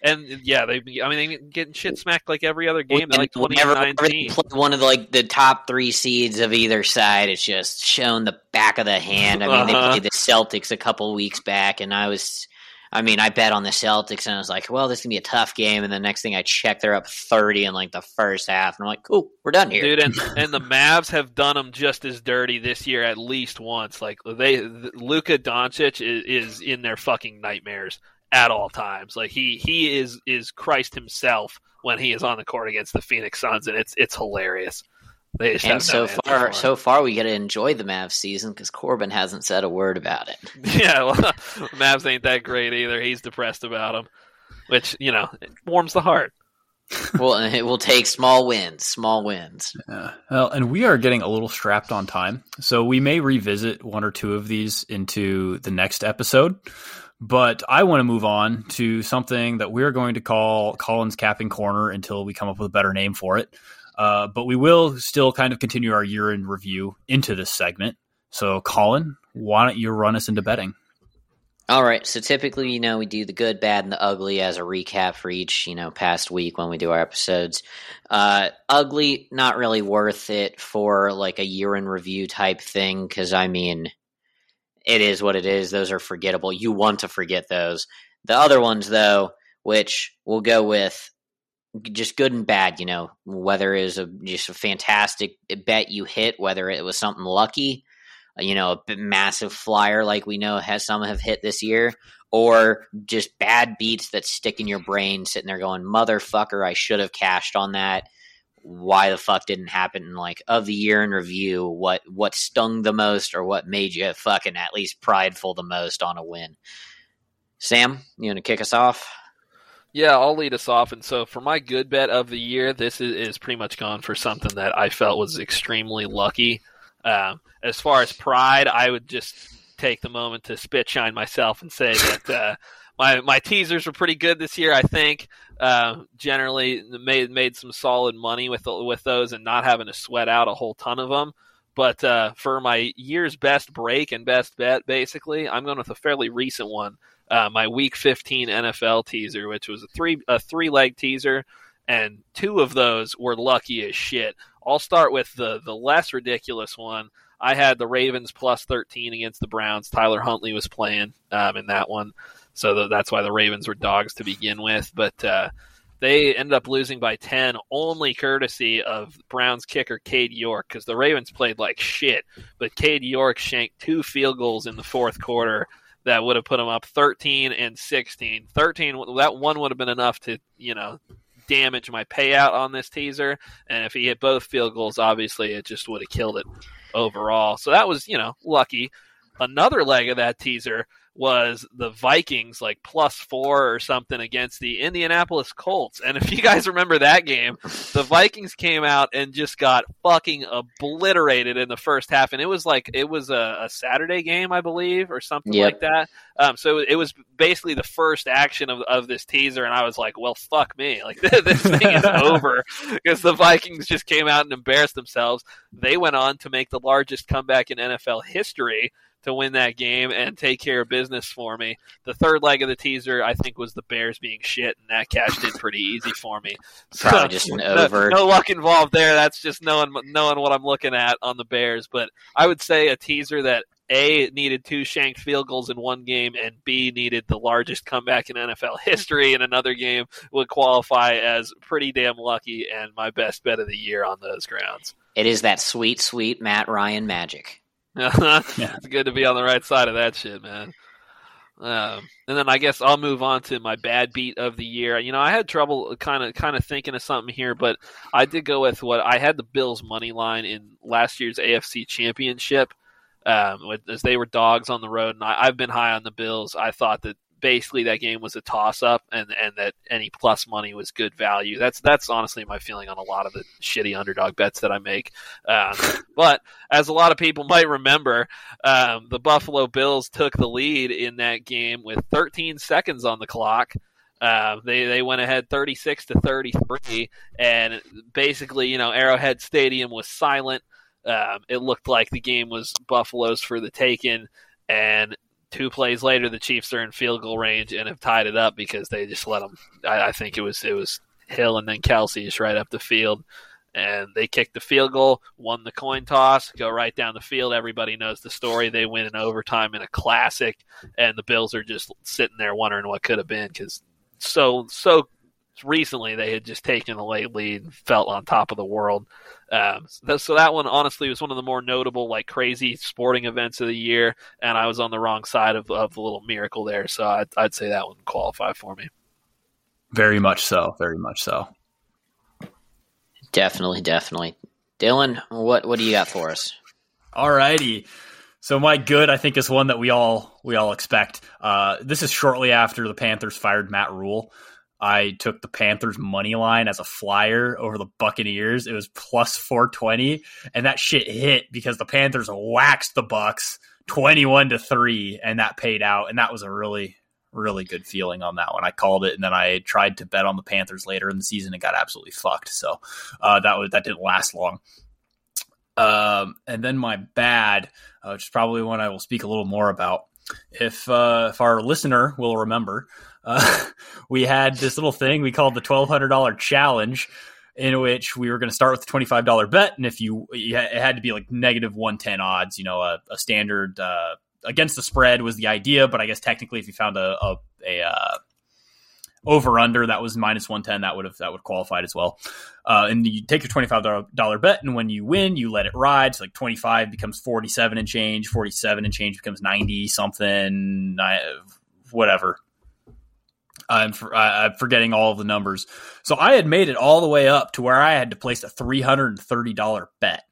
and yeah, they. I mean, they getting shit smacked like every other game. They're like twenty whenever, and whenever they nineteen. one of the, like the top three seeds of either side, it's just shown the back of the hand. I mean, they Uh-huh. played the Celtics a couple weeks back, and I was, I mean, I bet on the Celtics, and I was like, well, this is gonna be a tough game. And the next thing I check, they're up thirty in like the first half, and I'm like, cool, we're done here. Dude, and, and the Mavs have done them just as dirty this year at least once. Like they, Luka Doncic is, is in their fucking nightmares at all times. Like he he is is Christ himself when he is on the court against the Phoenix Suns, and it's it's hilarious. They just and have no so far, so far, we get to enjoy the Mavs season because Corbin hasn't said a word about it. it. yeah, well, Mavs ain't that great either. He's depressed about them, which you know it warms the heart. well, it will take small wins, small wins. Yeah. Well, and we are getting a little strapped on time, so we may revisit one or two of these into the next episode. But I want to move on to something that we're going to call Colin's Capping Corner until we come up with a better name for it. Uh, but we will still kind of continue our year in review into this segment. So, Colin, why don't you run us into betting? All right. So typically, you know, we do the good, bad, and the ugly as a recap for each, you know, past week when we do our episodes. Uh, ugly, not really worth it for like a year in review type thing because I mean, it is what it is. Those are forgettable. You want to forget those. The other ones, though, which we'll go with just good and bad. You know, whether it was a just a fantastic bet you hit, whether it was something lucky, uh, you know, a massive flyer like we know has some have hit this year, or just bad beats that stick in your brain, sitting there going, "Motherfucker, I should have cashed on that." Why the fuck didn't happen? And Like of the year in review, what what stung the most, or what made you fucking at least prideful the most on a win? Sam, you want to kick us off? Yeah, I'll lead us off. And so for my good bet of the year, this is, is pretty much gone for something that I felt was extremely lucky. Um, as far as pride, I would just take the moment to spit shine myself and say that uh, my my teasers were pretty good this year. I think uh, generally made made some solid money with with those and not having to sweat out a whole ton of them. But uh, for my year's best break and best bet, basically, I'm going with a fairly recent one uh, my Week 15 NFL teaser, which was a three a three leg teaser, and two of those were lucky as shit. I'll start with the the less ridiculous one. I had the Ravens plus 13 against the Browns. Tyler Huntley was playing um, in that one, so that's why the Ravens were dogs to begin with. But uh, they ended up losing by 10, only courtesy of Browns kicker Cade York, because the Ravens played like shit. But Cade York shanked two field goals in the fourth quarter that would have put them up 13 and 16. 13, that one would have been enough to, you know, damage my payout on this teaser. And if he hit both field goals, obviously it just would have killed it overall. So that was, you know, lucky. Another leg of that teaser was the Vikings like plus four or something against the Indianapolis Colts. And if you guys remember that game, the Vikings came out and just got fucking obliterated in the first half. And it was like, it was a, a Saturday game, I believe, or something yep. like that. Um, so it was basically the first action of, of this teaser. And I was like, well, fuck me. Like, this thing is over because the Vikings just came out and embarrassed themselves. They went on to make the largest comeback in NFL history to win that game and take care of business for me. The third leg of the teaser, I think, was the Bears being shit, and that cashed in pretty easy for me. Probably so, just an over. No, no, luck involved there. That's just knowing knowing what I'm looking at on the Bears. But I would say a teaser that a needed two shanked field goals in one game, and B needed the largest comeback in NFL history in another game would qualify as pretty damn lucky and my best bet of the year on those grounds. It is that sweet, sweet Matt Ryan magic. yeah. It's good to be on the right side of that shit, man. Um, and then I guess I'll move on to my bad beat of the year. You know, I had trouble kind of kind of thinking of something here, but I did go with what I had the Bills money line in last year's AFC Championship. Um, as they were dogs on the road, and I, I've been high on the Bills. I thought that basically that game was a toss up and and that any plus money was good value. That's that's honestly my feeling on a lot of the shitty underdog bets that I make. Um, but as a lot of people might remember, um, the Buffalo Bills took the lead in that game with 13 seconds on the clock. Uh, they they went ahead 36 to 33, and basically, you know, Arrowhead Stadium was silent. Um, it looked like the game was Buffalo's for the taking, and two plays later, the Chiefs are in field goal range and have tied it up because they just let them. I, I think it was it was Hill and then Kelce just right up the field, and they kicked the field goal, won the coin toss, go right down the field. Everybody knows the story. They win in overtime in a classic, and the Bills are just sitting there wondering what could have been because so so recently they had just taken a late lead and felt on top of the world. Um, so that one honestly was one of the more notable, like crazy sporting events of the year, and I was on the wrong side of, of the little miracle there. So I'd, I'd say that one qualify for me. Very much so. Very much so. Definitely, definitely. Dylan, what what do you got for us? All righty. So my good, I think, is one that we all we all expect. Uh, this is shortly after the Panthers fired Matt Rhule. I took the Panthers money line as a flyer over the Buccaneers. It was plus 420 and that shit hit because the Panthers waxed the Bucks 21 to 3 and that paid out and that was a really really good feeling on that one. I called it and then I tried to bet on the Panthers later in the season and got absolutely fucked. So uh, that was that didn't last long. Um, and then my bad, uh, which is probably one I will speak a little more about. If uh, if our listener will remember, uh, we had this little thing we called the twelve hundred dollar challenge, in which we were going to start with a twenty five dollar bet, and if you, it had to be like negative one ten odds, you know, a, a standard uh, against the spread was the idea, but I guess technically if you found a a, a, uh, over under that was minus 110 that would have that would qualified as well. Uh, and you take your $25 bet and when you win you let it ride. So like 25 becomes 47 and change 47 and change becomes 90 something whatever I'm, for, I'm forgetting all of the numbers so i had made it all the way up to where i had to place a $330 bet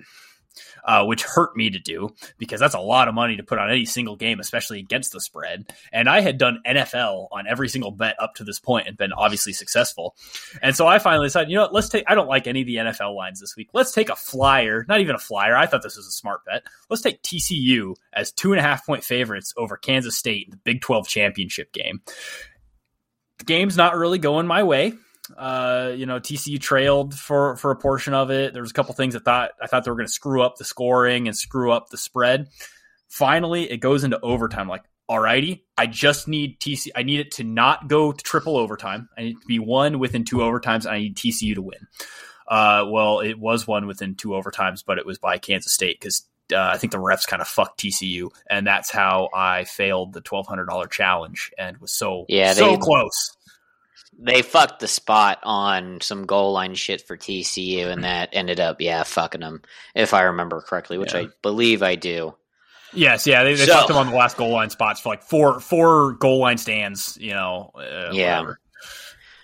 uh, which hurt me to do because that's a lot of money to put on any single game, especially against the spread. And I had done NFL on every single bet up to this point and been obviously successful. And so I finally decided, you know what, let's take, I don't like any of the NFL lines this week. Let's take a flyer, not even a flyer. I thought this was a smart bet. Let's take TCU as two and a half point favorites over Kansas State in the Big 12 championship game. The game's not really going my way. Uh, you know, TCU trailed for for a portion of it. There was a couple things I thought I thought they were going to screw up the scoring and screw up the spread. Finally, it goes into overtime. Like, alrighty, I just need TC. I need it to not go to triple overtime. I need to be one within two overtimes. I need TCU to win. Uh, well, it was one within two overtimes, but it was by Kansas State because uh, I think the refs kind of fucked TCU, and that's how I failed the twelve hundred dollar challenge and was so yeah so they, close they fucked the spot on some goal line shit for TCU, and that ended up, yeah, fucking them, if I remember correctly, which yeah. I believe I do. Yes, yeah, they, they so, fucked them on the last goal line spots for like four four goal line stands, you know. Uh, yeah. Whatever.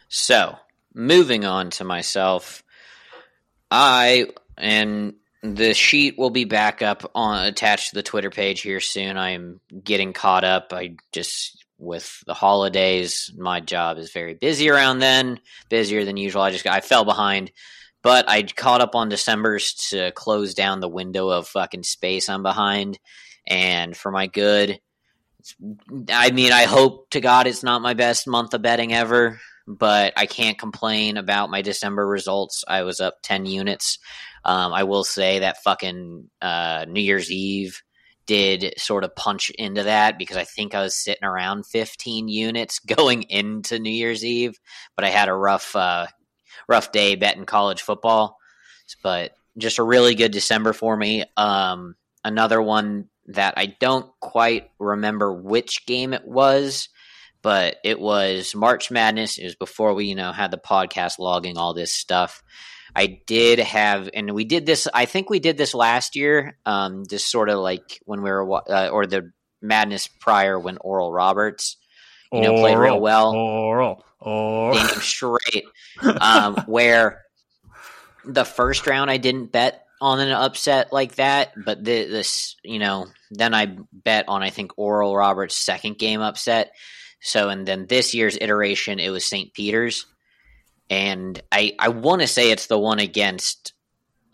So moving on to myself, I and the sheet will be back up on attached to the Twitter page here soon. I'm getting caught up. I just with the holidays. My job is very busy around then, busier than usual. I just I fell behind, but I caught up on December's to close down the window of fucking space I'm behind, and for my good. I mean, I hope to God it's not my best month of betting ever, but I can't complain about my December results. I was up ten units. Um, I will say that fucking uh, New Year's Eve did sort of punch into that because I think I was sitting around 15 units going into New Year's Eve, but I had a rough, uh, rough day betting college football. But just a really good December for me. Um, another one that I don't quite remember which game it was, but it was March Madness. It was before we, you know, had the podcast logging all this stuff. I did have, and we did this. I think we did this last year. Um, just sort of like when we were, uh, or the madness prior when Oral Roberts, you know, played real well. Oral, oral, straight. Um, where the first round I didn't bet on an upset like that, but the, this, you know, then I bet on I think Oral Roberts' second game upset. So, and then this year's iteration, it was St. Peter's and I I want to say it's the one against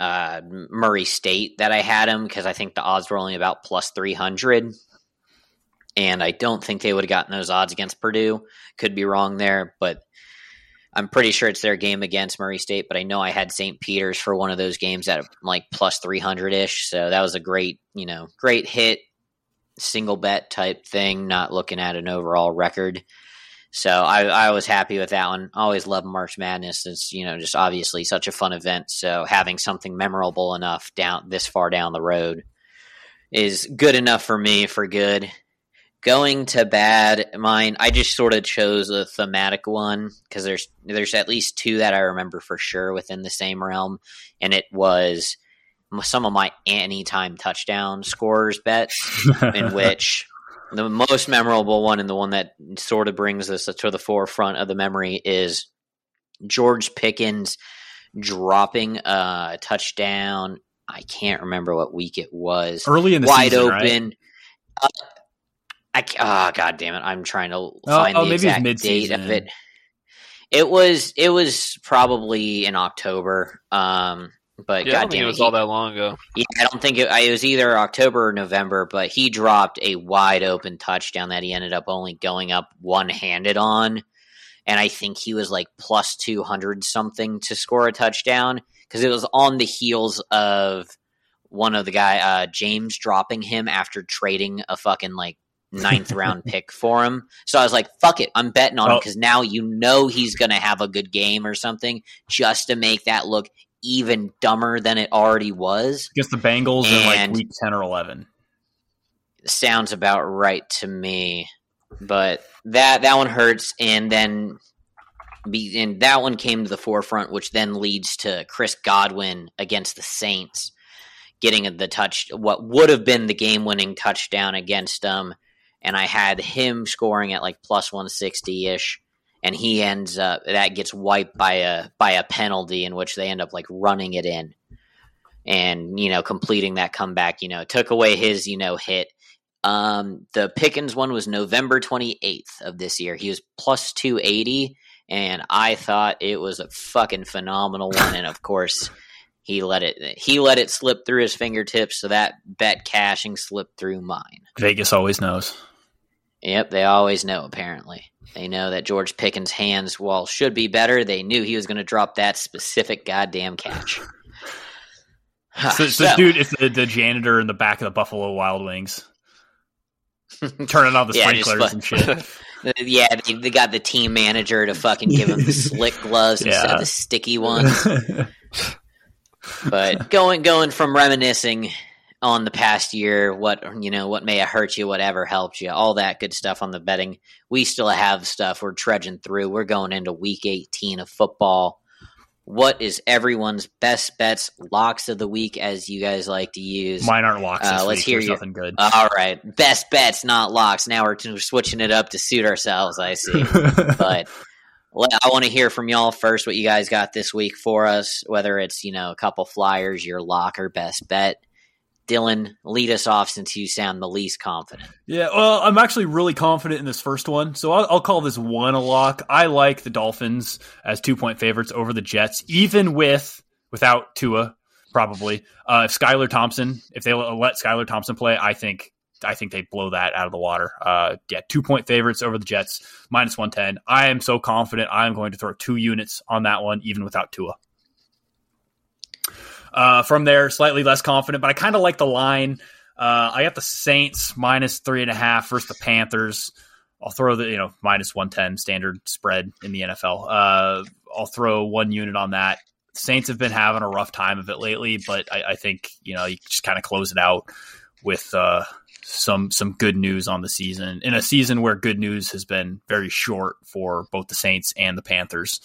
uh, Murray State that I had him because I think the odds were only about plus three hundred, and I don't think they would have gotten those odds against Purdue. Could be wrong there, but I'm pretty sure it's their game against Murray State. But I know I had St. Peter's for one of those games at like plus three hundred ish, so that was a great you know great hit single bet type thing. Not looking at an overall record. So I, I was happy with that one. Always love March Madness. It's you know just obviously such a fun event. So having something memorable enough down this far down the road is good enough for me for good. Going to bad, mine. I just sort of chose a thematic one because there's there's at least two that I remember for sure within the same realm, and it was some of my anytime touchdown scorers bets in which the most memorable one and the one that sort of brings this to the forefront of the memory is George Pickens dropping a touchdown. I can't remember what week it was. Early in the wide season, open. Right? Uh, I oh, god damn it! I'm trying to oh, find oh, the exact date of it. It was it was probably in October. Um, but yeah, God it was he, all that long ago. Yeah, I don't think it, it was either October or November, but he dropped a wide open touchdown that he ended up only going up one handed on. And I think he was like plus 200 something to score a touchdown because it was on the heels of one of the guy, uh, James, dropping him after trading a fucking like ninth round pick for him. So I was like, fuck it, I'm betting on him because now you know he's going to have a good game or something just to make that look even dumber than it already was. Against the Bengals in like week 10 or 11. Sounds about right to me. But that that one hurts and then Be, and that one came to the forefront, which then leads to Chris Godwin against the Saints getting the touch, what would have been the game winning touchdown against them. And I had him scoring at like plus 160 ish. And he ends up, that gets wiped by a, by a penalty in which they end up like running it in and, you know, completing that comeback, you know, took away his, you know, hit. Um, the Pickens one was November 28th of this year. He was plus 280 and I thought it was a fucking phenomenal one. And of course, he let it he let it slip through his fingertips, so that bet cashing slipped through mine. Vegas always knows. Yep, they always know. Apparently, they know that George Pickens' hands, while should be better, they knew he was going to drop that specific goddamn catch. Ah, so, so, dude, it's the, the janitor in the back of the Buffalo Wild Wings, turning on the yeah, sprinklers and shit. Yeah, they, they, got the team manager to fucking give him the slick gloves yeah. instead of the sticky ones. but going going from reminiscing on the past year, what you know, what may have hurt you, whatever helped you, all that good stuff on the betting. We still have stuff we're trudging through. We're going into week 18 of football. What is everyone's best bets, locks of the week, as you guys like to use? Mine aren't locks. Uh, let's hear your, nothing good. All right, best bets, not locks. Now we're, we're switching it up to suit ourselves. I see, but I want to hear from y'all first what you guys got this week for us, whether it's, you know, a couple flyers, your locker best bet. Dylan, lead us off since you sound the least confident. Yeah, well, I'm actually really confident in this first one, so I'll, I'll call this one a lock. I like the Dolphins as two point favorites over the Jets, even with without Tua, probably. Uh, if Skylar Thompson, if they let Skylar Thompson play, I think I think they blow that out of the water. Uh, yeah, two point favorites over the Jets, minus 110. I am so confident I'm going to throw two units on that one, even without Tua. Uh, from there, slightly less confident, but I kind of like the line. Uh, I got the Saints minus three and a half versus the Panthers. I'll throw the you know minus one ten standard spread in the NFL. Uh, I'll throw one unit on that. Saints have been having a rough time of it lately, but I, I think you know you just kind of close it out with uh, some some good news on the season in a season where good news has been very short for both the Saints and the Panthers.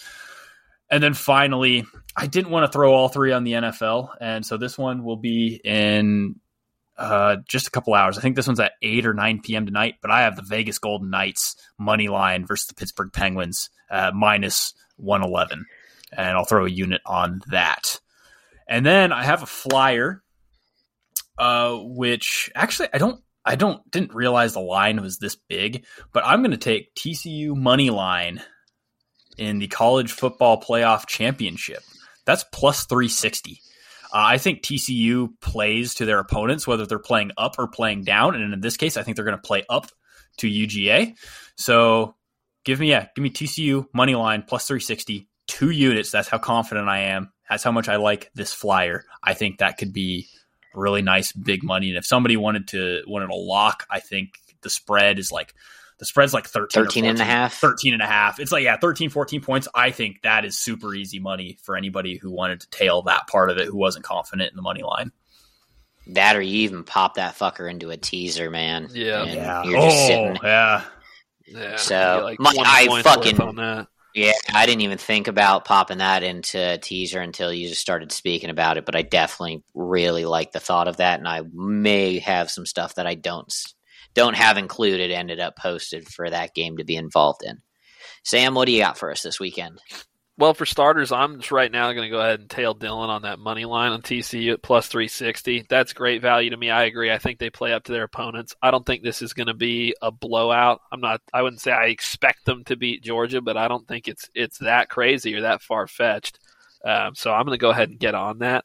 And then finally, I didn't want to throw all three on the NFL, and so this one will be in uh, just a couple hours. I think this one's at eight or nine p.m. tonight. But I have the Vegas Golden Knights money line versus the Pittsburgh Penguins uh, minus one eleven, and I'll throw a unit on that. And then I have a flyer, uh, which actually I don't I don't didn't realize the line was this big, but I'm going to take TCU money line in the college football playoff championship. That's plus 360. Uh, I think TCU plays to their opponents, whether they're playing up or playing down. And in this case, I think they're going to play up to UGA. So give me, yeah, give me TCU money line plus 360, two units. That's how confident I am. That's how much I like this flyer. I think that could be really nice big money. And if somebody wanted to wanted a lock, I think the spread is like the spread's like 13, 13 and a half? 13 and a half. It's like yeah 13 14 points. I think that is super easy money for anybody who wanted to tail that part of it who wasn't confident in the money line. That or you even pop that fucker into a teaser man. Yeah. Yeah. oh, yeah. Yeah. So like my, i fucking yeah, I didn't even think about popping that into a teaser until you just started speaking about it, but I definitely really like the thought of that and I may have some stuff that I don't don't have included ended up posted for that game to be involved in. Sam, what do you got for us this weekend? Well, for starters, I'm just right now going to go ahead and tail Dylan on that money line on TCU at plus 360. That's great value to me. I agree. I think they play up to their opponents. I don't think this is going to be a blowout. I'm not. I wouldn't say I expect them to beat Georgia, but I don't think it's it's that crazy or that far fetched. Um, so I'm going to go ahead and get on that.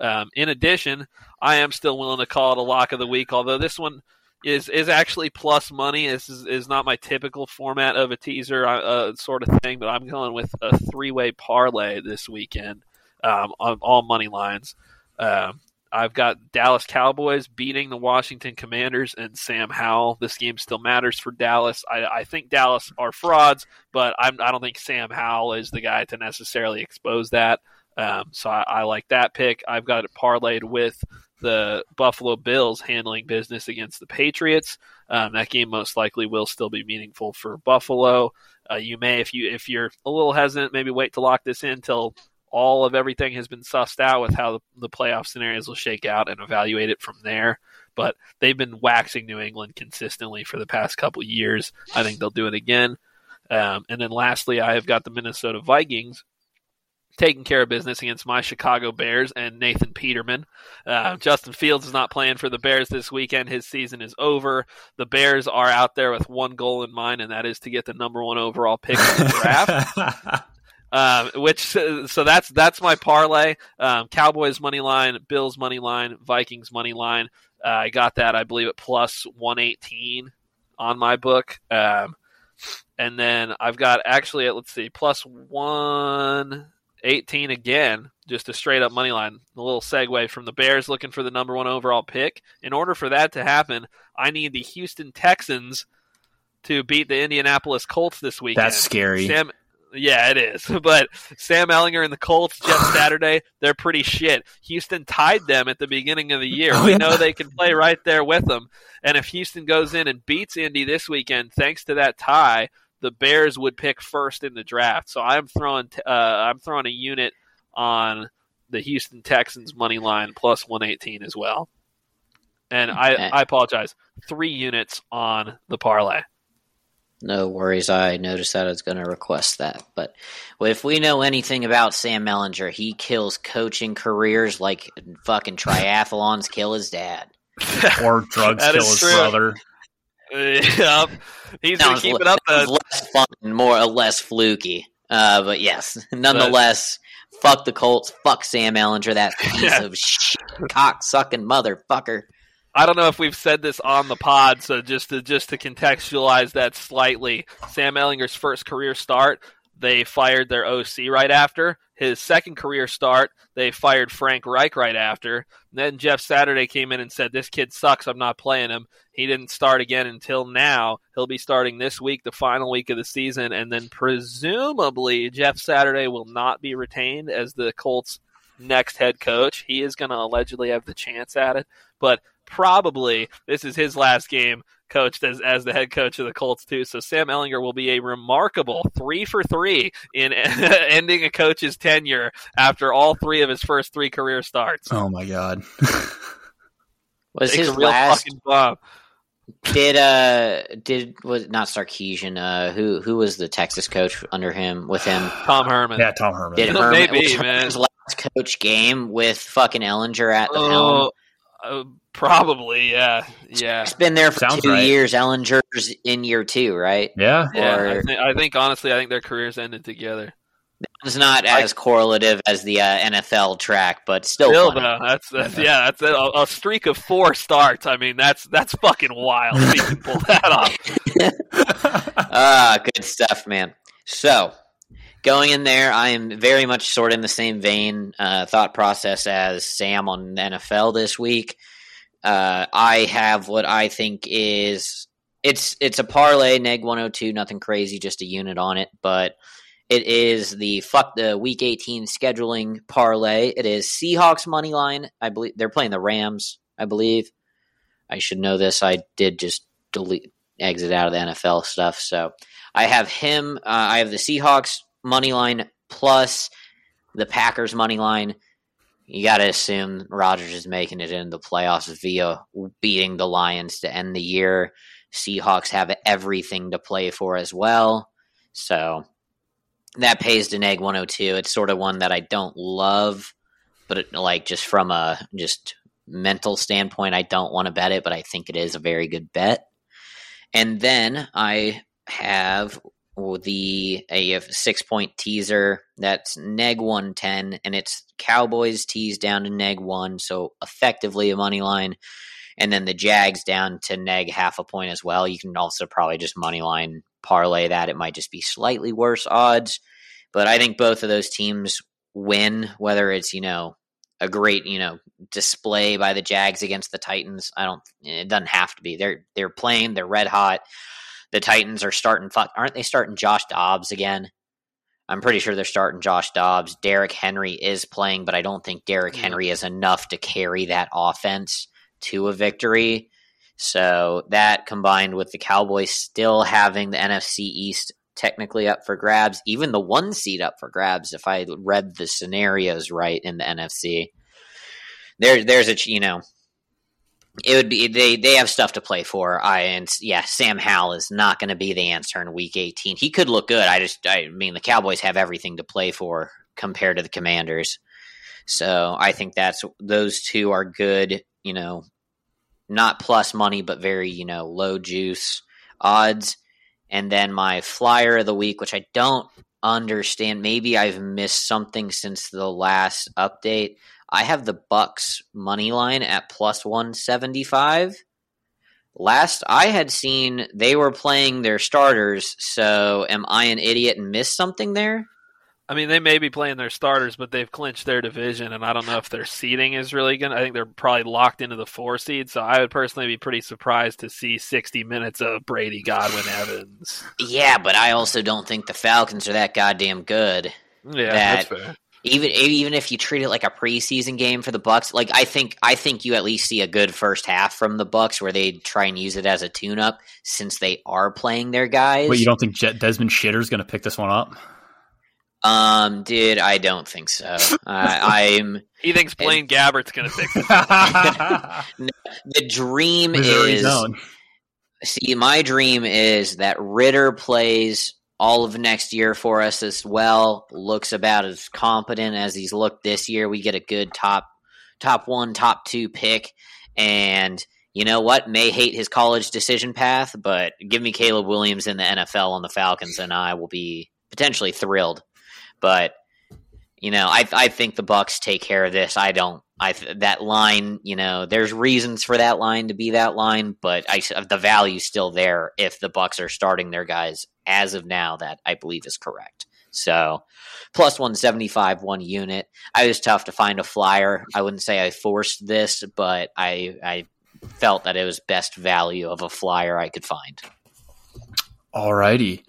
Um, in addition, I am still willing to call it a lock of the week, although this one is is actually plus money. This is, is not my typical format of a teaser uh, sort of thing, but I'm going with a three way parlay this weekend um, on all money lines. Um, I've got Dallas Cowboys beating the Washington Commanders and Sam Howell. This game still matters for Dallas. I, I think Dallas are frauds, but I'm, I do not think Sam Howell is the guy to necessarily expose that. Um, so I, I, like that pick. I've got it parlayed with the Buffalo Bills handling business against the Patriots. Um, that game most likely will still be meaningful for Buffalo. Uh, you may, if you if you're a little hesitant, maybe wait to lock this in until all of everything has been sussed out with how the, the playoff scenarios will shake out and evaluate it from there. But they've been waxing New England consistently for the past couple years. I think they'll do it again. Um, and then lastly, I have got the Minnesota Vikings taking care of business against my Chicago Bears and Nathan Peterman. Uh, Justin Fields is not playing for the Bears this weekend. His season is over. The Bears are out there with one goal in mind, and that is to get the number one overall pick in the draft. Um, which so that's that's my parlay. Um, Cowboys money line, Bills money line, Vikings money line. Uh, I got that I believe at plus one eighteen on my book. Um, and then I've got actually at let's see plus one 18 again, just a straight up money line. A little segue from the Bears looking for the number one overall pick. In order for that to happen, I need the Houston Texans to beat the Indianapolis Colts this weekend. That's scary. Sam, yeah, it is. But Sam Ehlinger and the Colts, just Saturday, they're pretty shit. Houston tied them at the beginning of the year. Oh, we yeah. know they can play right there with them. And if Houston goes in and beats Indy this weekend, thanks to that tie, the Bears would pick first in the draft. So I'm throwing uh, I'm throwing a unit on the Houston Texans money line plus 118 as well. And I, I apologize, three units on the parlay. No worries. I noticed that I was going to request that. But if we know anything about Sam Ehlinger, he kills coaching careers like fucking triathlons kill his dad. or drugs kill his true. brother. yep. He's going to keep it up. less fun, more or less fluky. Uh, but yes, nonetheless, but, fuck the Colts. Fuck Sam Ehlinger, that piece yeah. of shit, cock sucking motherfucker. I don't know if we've said this on the pod, so just to just to contextualize that slightly, Sam Ehlinger's first career start, they fired their OC right after. His second career start, they fired Frank Reich right after. And then Jeff Saturday came in and said, "This kid sucks. I'm not playing him." He didn't start again until now. He'll be starting this week, the final week of the season, and then presumably Jeff Saturday will not be retained as the Colts' next head coach. He is going to allegedly have the chance at it, but probably this is his last game coached as, as the head coach of the Colts too. So Sam Ehlinger will be a remarkable three for three in ending a coach's tenure after all three of his first three career starts. Oh my god! Was his last did uh did was not Sarkisian uh who who was the Texas coach under him with him Tom Herman yeah Tom Herman did Herman, maybe man his last coach game with fucking Ehlinger at the helm uh, probably yeah yeah it's been there for Sounds two right. years Ehlinger's in year two right yeah yeah or, I, think, I think honestly I think their careers ended together it's not as correlative as the uh, NFL track, but still. Still, though, that's, that's yeah, that's a, a, streak of four starts. I mean, that's that's fucking wild. If you can pull that off. ah, good stuff, man. So, going in there, I am very much sort of in the same vein uh, thought process as Sam on NFL this week. Uh, I have what I think is it's it's a parlay neg 102, nothing crazy, just a unit on it, but it is the fuck the week 18 scheduling parlay. It is Seahawks money line. I believe they're playing the Rams, I believe. I should know this. I did just delete exit out of the NFL stuff. So I have him. Uh, I have the Seahawks money line plus the Packers money line. You got to assume Rodgers is making it into the playoffs via beating the Lions to end the year. Seahawks have everything to play for as well. So that pays to neg 102. It's sort of one that I don't love, but it, like just from a just mental standpoint, I don't want to bet it, but I think it is a very good bet. And then I have the a six point teaser that's neg 110 and it's Cowboys tease down to neg 1 so effectively a money line and then the Jags down to neg half a point as well you can also probably just money line parlay that. It might just be slightly worse odds. But I think both of those teams win, whether it's, you know, a great, you know, display by the Jags against the Titans. I don't it doesn't have to be. They're they're playing, they're red hot. The Titans are starting fuck aren't they starting Josh Dobbs again? I'm pretty sure they're starting Josh Dobbs. Derrick Henry is playing, but I don't think Derrick mm-hmm. Henry is enough to carry that offense to a victory. So that combined with the Cowboys still having the NFC East technically up for grabs, even the one seed up for grabs if I read the scenarios right in the NFC. There there's a you know it would be they they have stuff to play for. I and yeah, Sam Howell is not going to be the answer in Week 18. He could look good. I just I mean the Cowboys have everything to play for compared to the Commanders. So I think that's those two are good. You know, not plus money, but very you know low juice odds. And then my flyer of the week, which I don't understand. Maybe I've missed something since the last update. I have the Bucks money line at plus 175. Last I had seen, they were playing their starters. So, am I an idiot and missed something there? I mean, they may be playing their starters, but they've clinched their division, and I don't know if their seeding is really going to. I think they're probably locked into the four seed, so I would personally be pretty surprised to see 60 minutes of Brady Godwin Evans. Yeah, but I also don't think the Falcons are that goddamn good. Yeah, that that's fair. Even even if you treat it like a preseason game for the Bucks, like I think I think you at least see a good first half from the Bucks where they try and use it as a tune up since they are playing their guys. But you don't think Jet Desmond Shitter's going to pick this one up? Um, dude, I don't think so. uh, I'm He thinks Blaine Gabbert's going to pick this. the dream Missouri is zone. see my dream is that Ritter plays all of next year for us as well. Looks about as competent as he's looked this year. We get a good top top one, top two pick, and you know what? May hate his college decision path, but give me Caleb Williams in the NFL on the Falcons, and I will be potentially thrilled. But you know, I I think the Bucks take care of this. I don't. I that line, you know, there's reasons for that line to be that line, but I the value's still there if the Bucks are starting their guys as of now. That I believe is correct. So plus 175 one unit. I was tough to find a flyer. I wouldn't say I forced this, but I I felt that it was best value of a flyer I could find. Alrighty,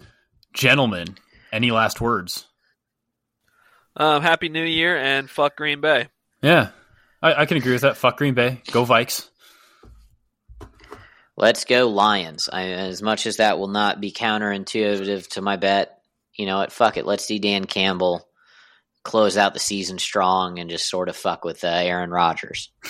gentlemen. Any last words? Um, Happy New Year and fuck Green Bay. Yeah, I, I can agree with that. Fuck Green Bay. Go Vikes. Let's go Lions. I, as much as that will not be counterintuitive to my bet, you know what? Fuck it. Let's see Dan Campbell close out the season strong and just sort of fuck with uh, Aaron Rodgers.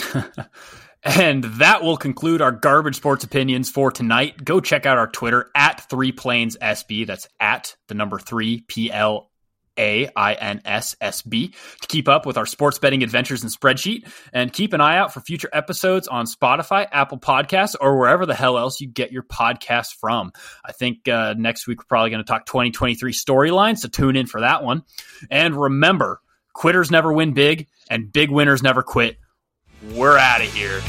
And that will conclude our garbage sports opinions for tonight. Go check out our Twitter at Three Plains SB. That's at the number three P L A I N S S B to keep up with our sports betting adventures and spreadsheet. And keep an eye out for future episodes on Spotify, Apple Podcasts, or wherever the hell else you get your podcasts from. I think uh, next week we're probably going to talk 2023 storylines, so tune in for that one. And remember, quitters never win big, and big winners never quit. We're out of here.